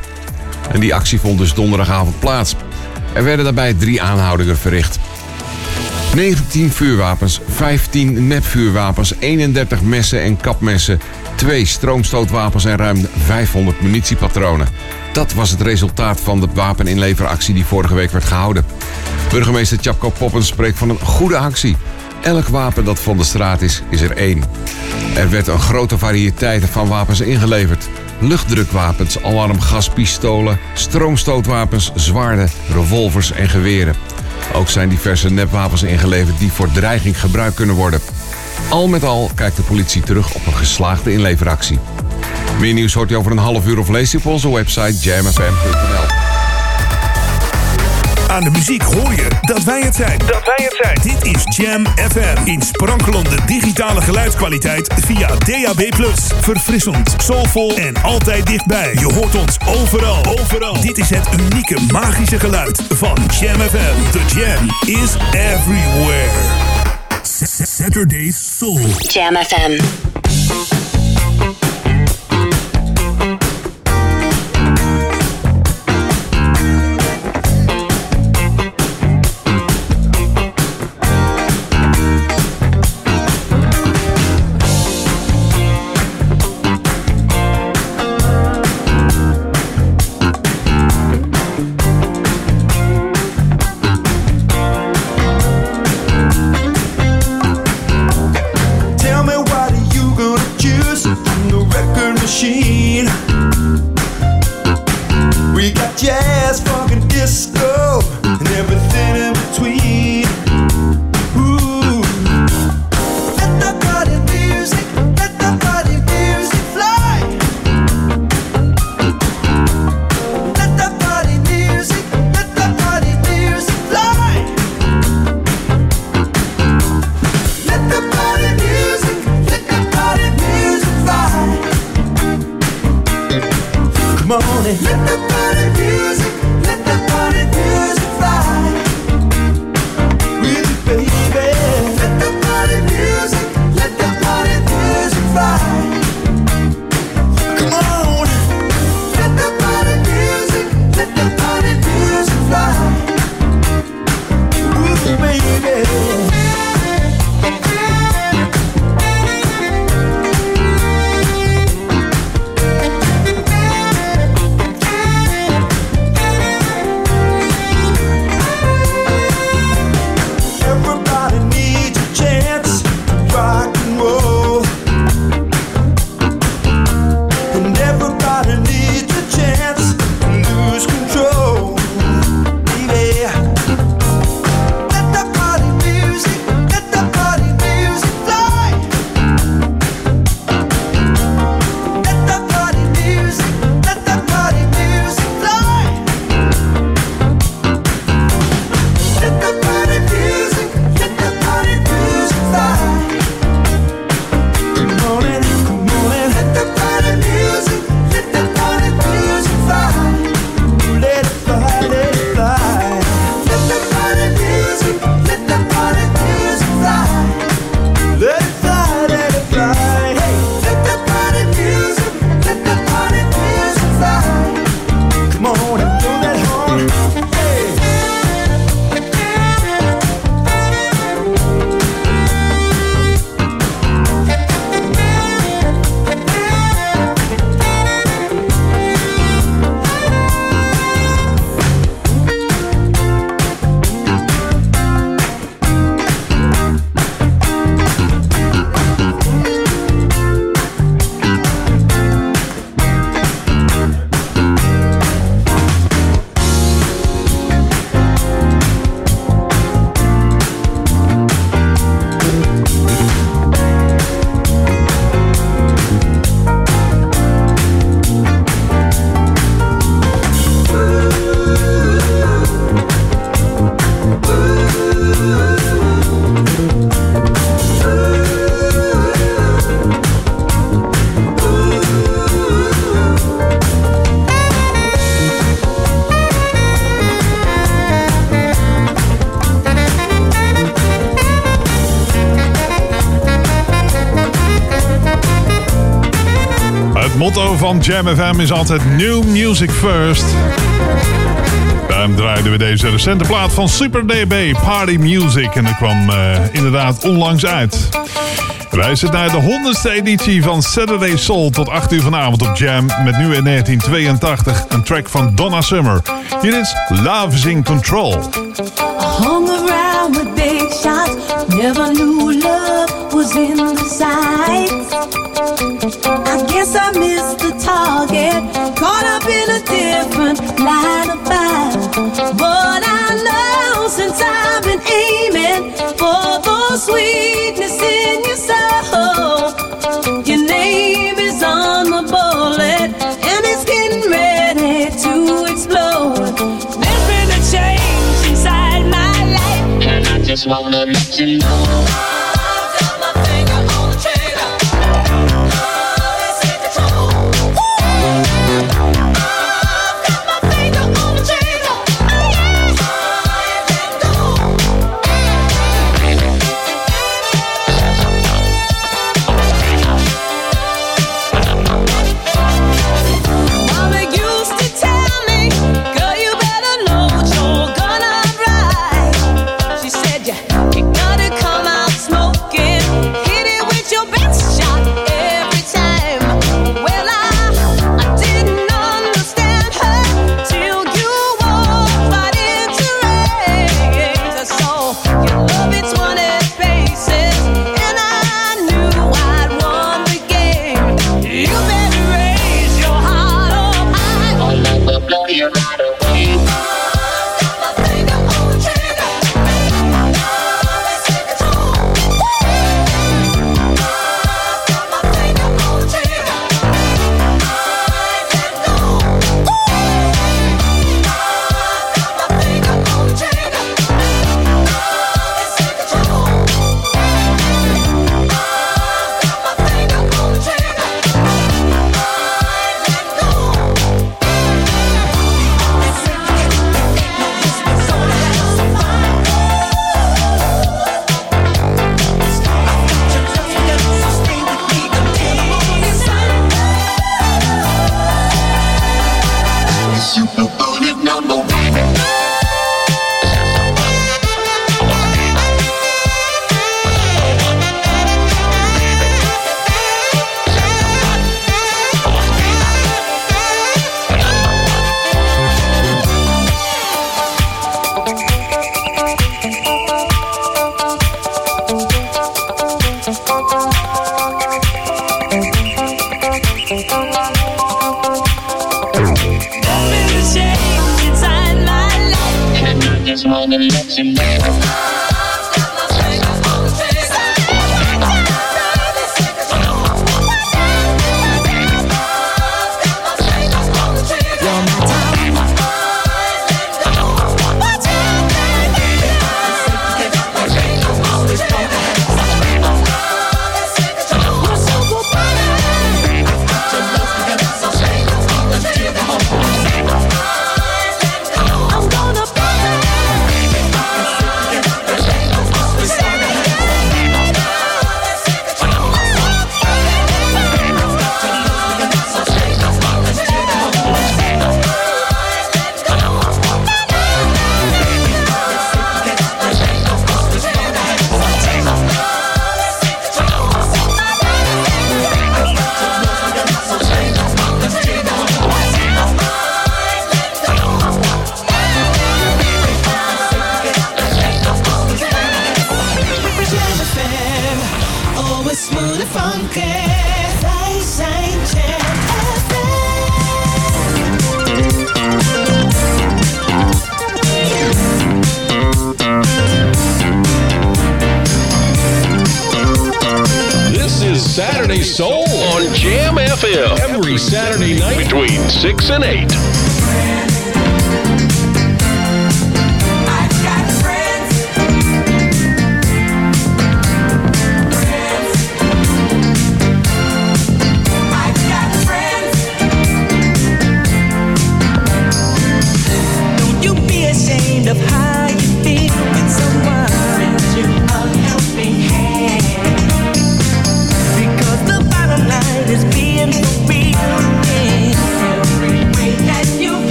En die actie vond dus donderdagavond plaats. Er werden daarbij drie aanhoudingen verricht. 19 vuurwapens, 15 nepvuurwapens, 31 messen en kapmessen, 2 stroomstootwapens en ruim 500 munitiepatronen. Dat was het resultaat van de wapeninleveractie die vorige week werd gehouden. Burgemeester Chapko Poppens spreekt van een goede actie. Elk wapen dat van de straat is, is er één. Er werd een grote variëteit van wapens ingeleverd. Luchtdrukwapens, alarmgaspistolen, stroomstootwapens, zwaarden, revolvers en geweren. Ook zijn diverse nepwapens ingeleverd die voor dreiging gebruikt kunnen worden. Al met al kijkt de politie terug op een geslaagde inleveractie. Meer nieuws hoort u over een half uur of leest u op onze website jamfm.nl. Aan de muziek hoor je dat wij het zijn. Dat wij het zijn. Dit is Jam FM. In sprankelende digitale geluidskwaliteit via DAB+. Verfrissend, soulvol en altijd dichtbij. Je hoort ons overal. Overal. Dit is het unieke magische geluid van Jam FM. The Jam is everywhere. Saturday Soul. Jam FM. Jam FM is altijd New Music First. Daarom draaiden we deze recente plaat van Super DB, Party Music. En dat kwam eh, inderdaad onlangs uit. Zitten naar de 100ste editie van Saturday Soul tot 8 uur vanavond op Jam. Met nu in 1982 een track van Donna Summer. Hier is Love is in Control. Hung around with big shots, never knew love was in the sights. I guess I missed the target, caught up in a different line of fire. But I know since I've been aiming for the sweetness in your soul, your name is on the bullet and it's getting ready to explode. There's been a change inside my life, and I just wanna let you know.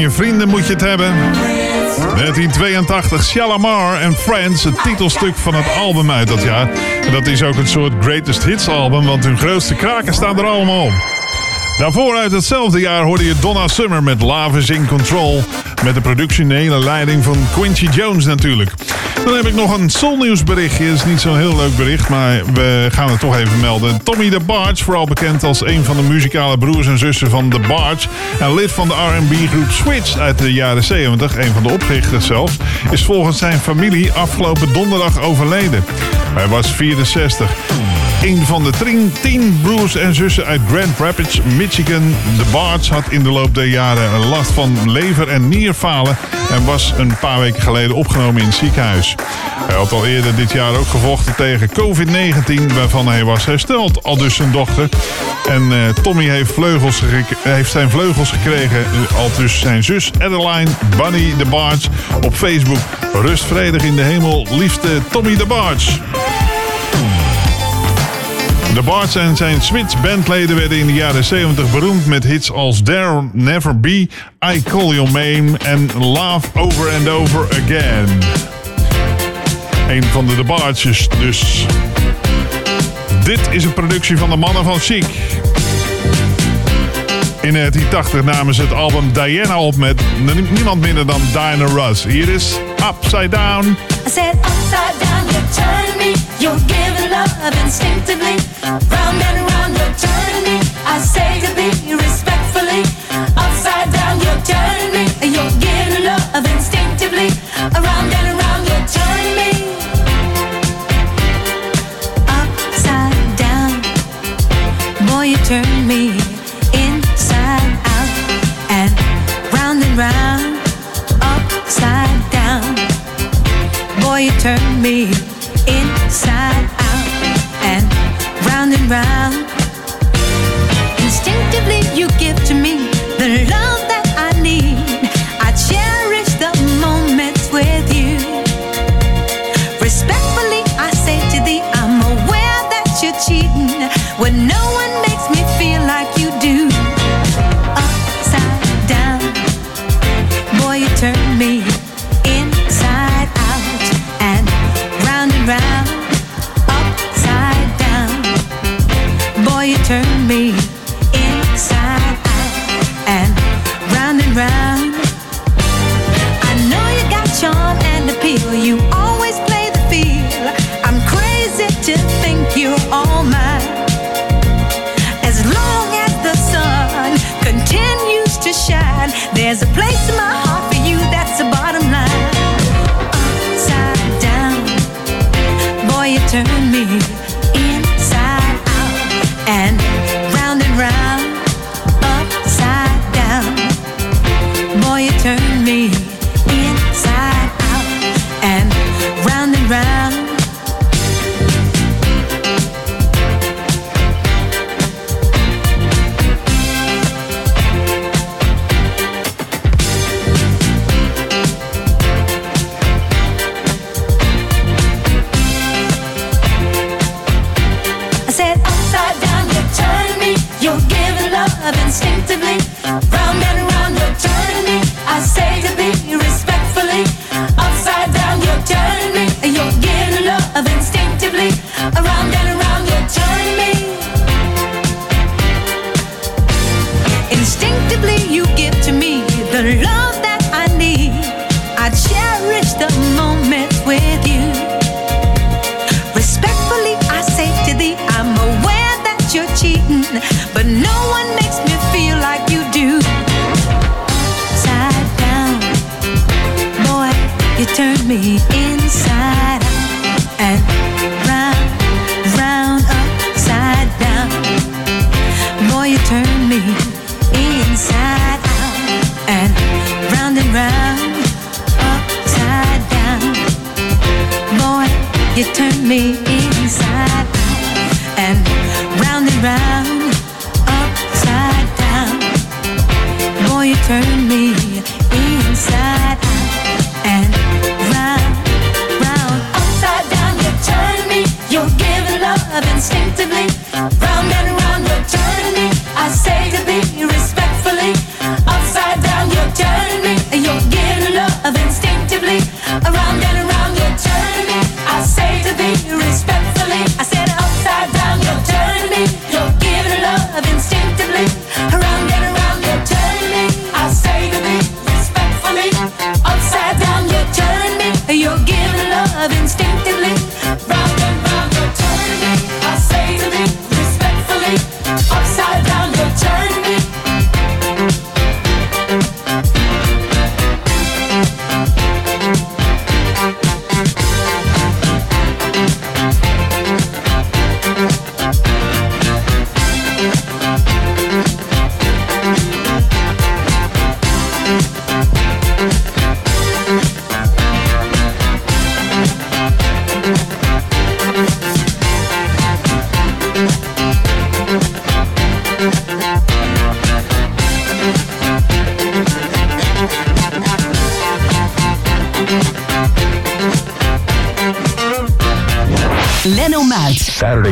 Je vrienden moet je het hebben. 1982, Shalamar and Friends, het titelstuk van het album uit dat jaar. En dat is ook een soort greatest hits album, want hun grootste kraken staan er allemaal op. Daarvoor uit hetzelfde jaar hoorde je Donna Summer met Love in Control. Met de productionele leiding van Quincy Jones natuurlijk. Dan heb ik nog een Soulnieuws berichtje. Dat is niet zo'n heel leuk bericht, maar we gaan het toch even melden. Tommy the Barge, vooral bekend als een van de muzikale broers en zussen van The Barge... en lid van de R&B groep Switch uit de jaren 70, een van de oprichters zelfs... is volgens zijn familie afgelopen donderdag overleden. Hij was 64. Een van de tien broers en zussen uit Grand Rapids, Michigan. De Barge had in de loop der jaren last van lever- en nierfalen... en was een paar weken geleden opgenomen in het ziekenhuis. Hij had al eerder dit jaar ook gevochten tegen COVID-19... waarvan hij was hersteld, al dus zijn dochter. En eh, Tommy heeft, vleugels heeft zijn vleugels gekregen... eh, al dus zijn zus Adeline Bunny de Barge op Facebook. Rust vredig in de hemel, liefste Tommy de Barge. De Barts en zijn Switch bandleden werden in de jaren 70 beroemd met hits als There Never Be, I Call Your Name en Love Over and Over Again. Een van de Bartjes dus. Dit is een productie van de mannen van Chic. In 1980 namen ze het album Diana op met niemand minder dan Diana Ross. Hier is Upside Down. I said upside down, me. You're giving love instinctively. Round and round, you're turning me. I say to be respectfully. Upside down, you turn me. You're giving love instinctively. Around and around, you turn me. Upside down, boy, you turn me inside out and round and round. Upside down. Boy, you turn me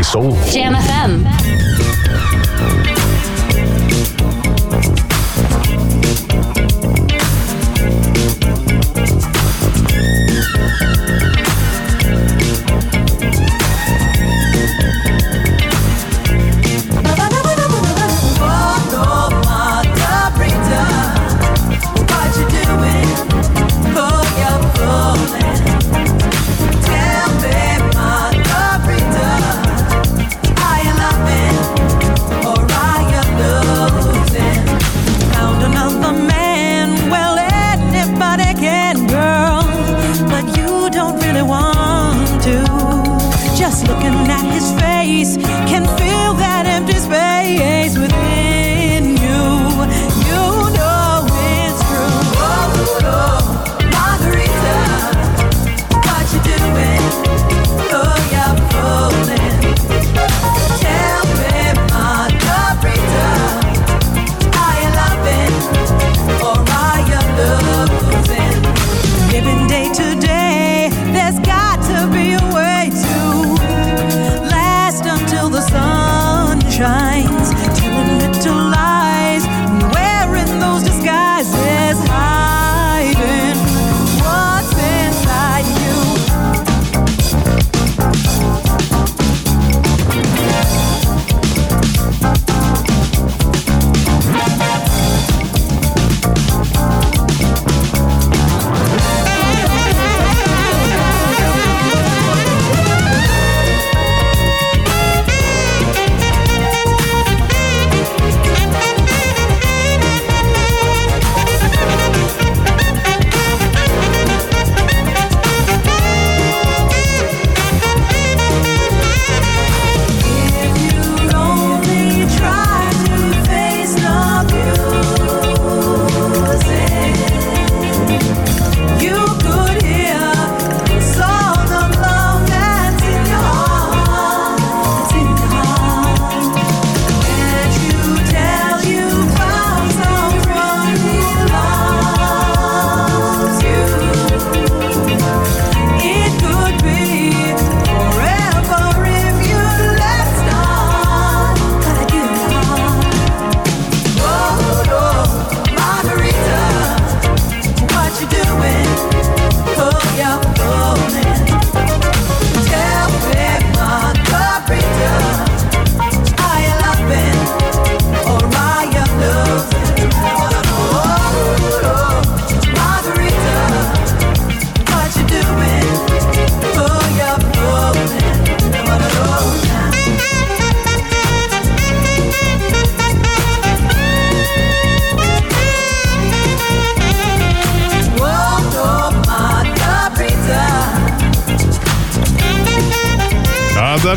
soul. Jam FM.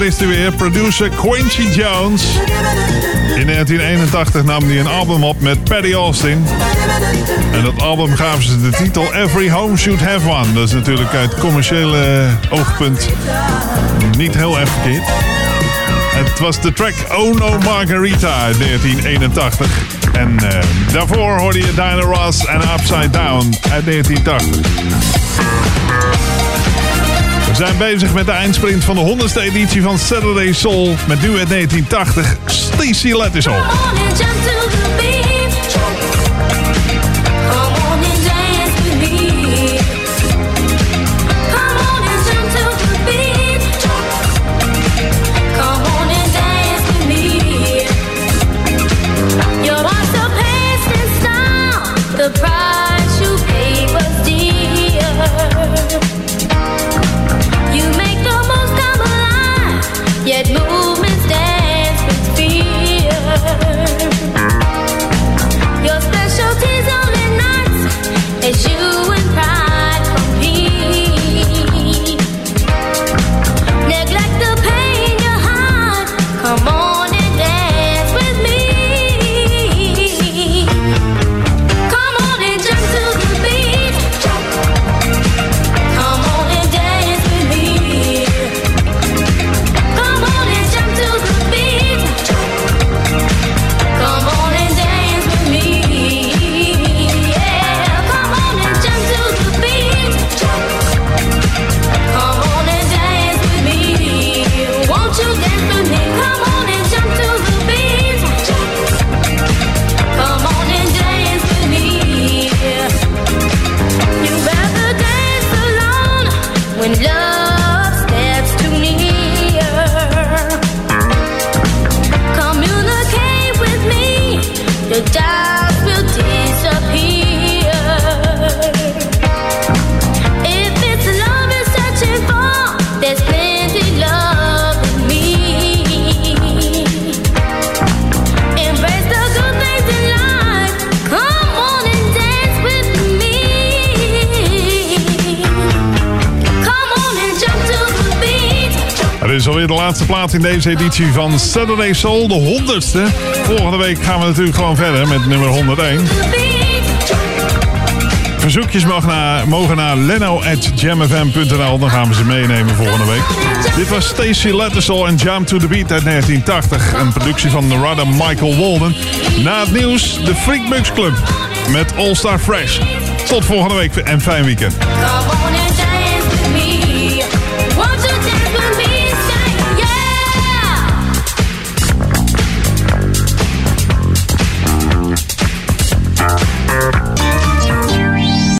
daar is hij weer, producer Quincy Jones. In 1981 nam hij een album op met Patty Austin. En dat album gaven ze de titel Every Home Should Have One. Dat is natuurlijk uit commerciële oogpunt niet heel erg verkeerd. Het was de track Oh No Margarita uit 1981. En eh, daarvoor hoorde je Dinah Ross en Upside Down uit 1980. We zijn bezig met de eindsprint van de 100ste editie van Saturday Soul met duet 1980 Stacy Letisol. De laatste plaat in deze editie van Saturday Soul, de 100ste. Volgende week gaan we natuurlijk gewoon verder met nummer 101. Verzoekjes mogen naar, mogen naar leno.jamfm.nl. Dan gaan we ze meenemen volgende week. Dit was Stacey Lettersall en Jam to the Beat uit 1980. Een productie van Narada Michael Walden. Na het nieuws de Freak Mux Club met All Star Fresh. Tot volgende week en fijn weekend.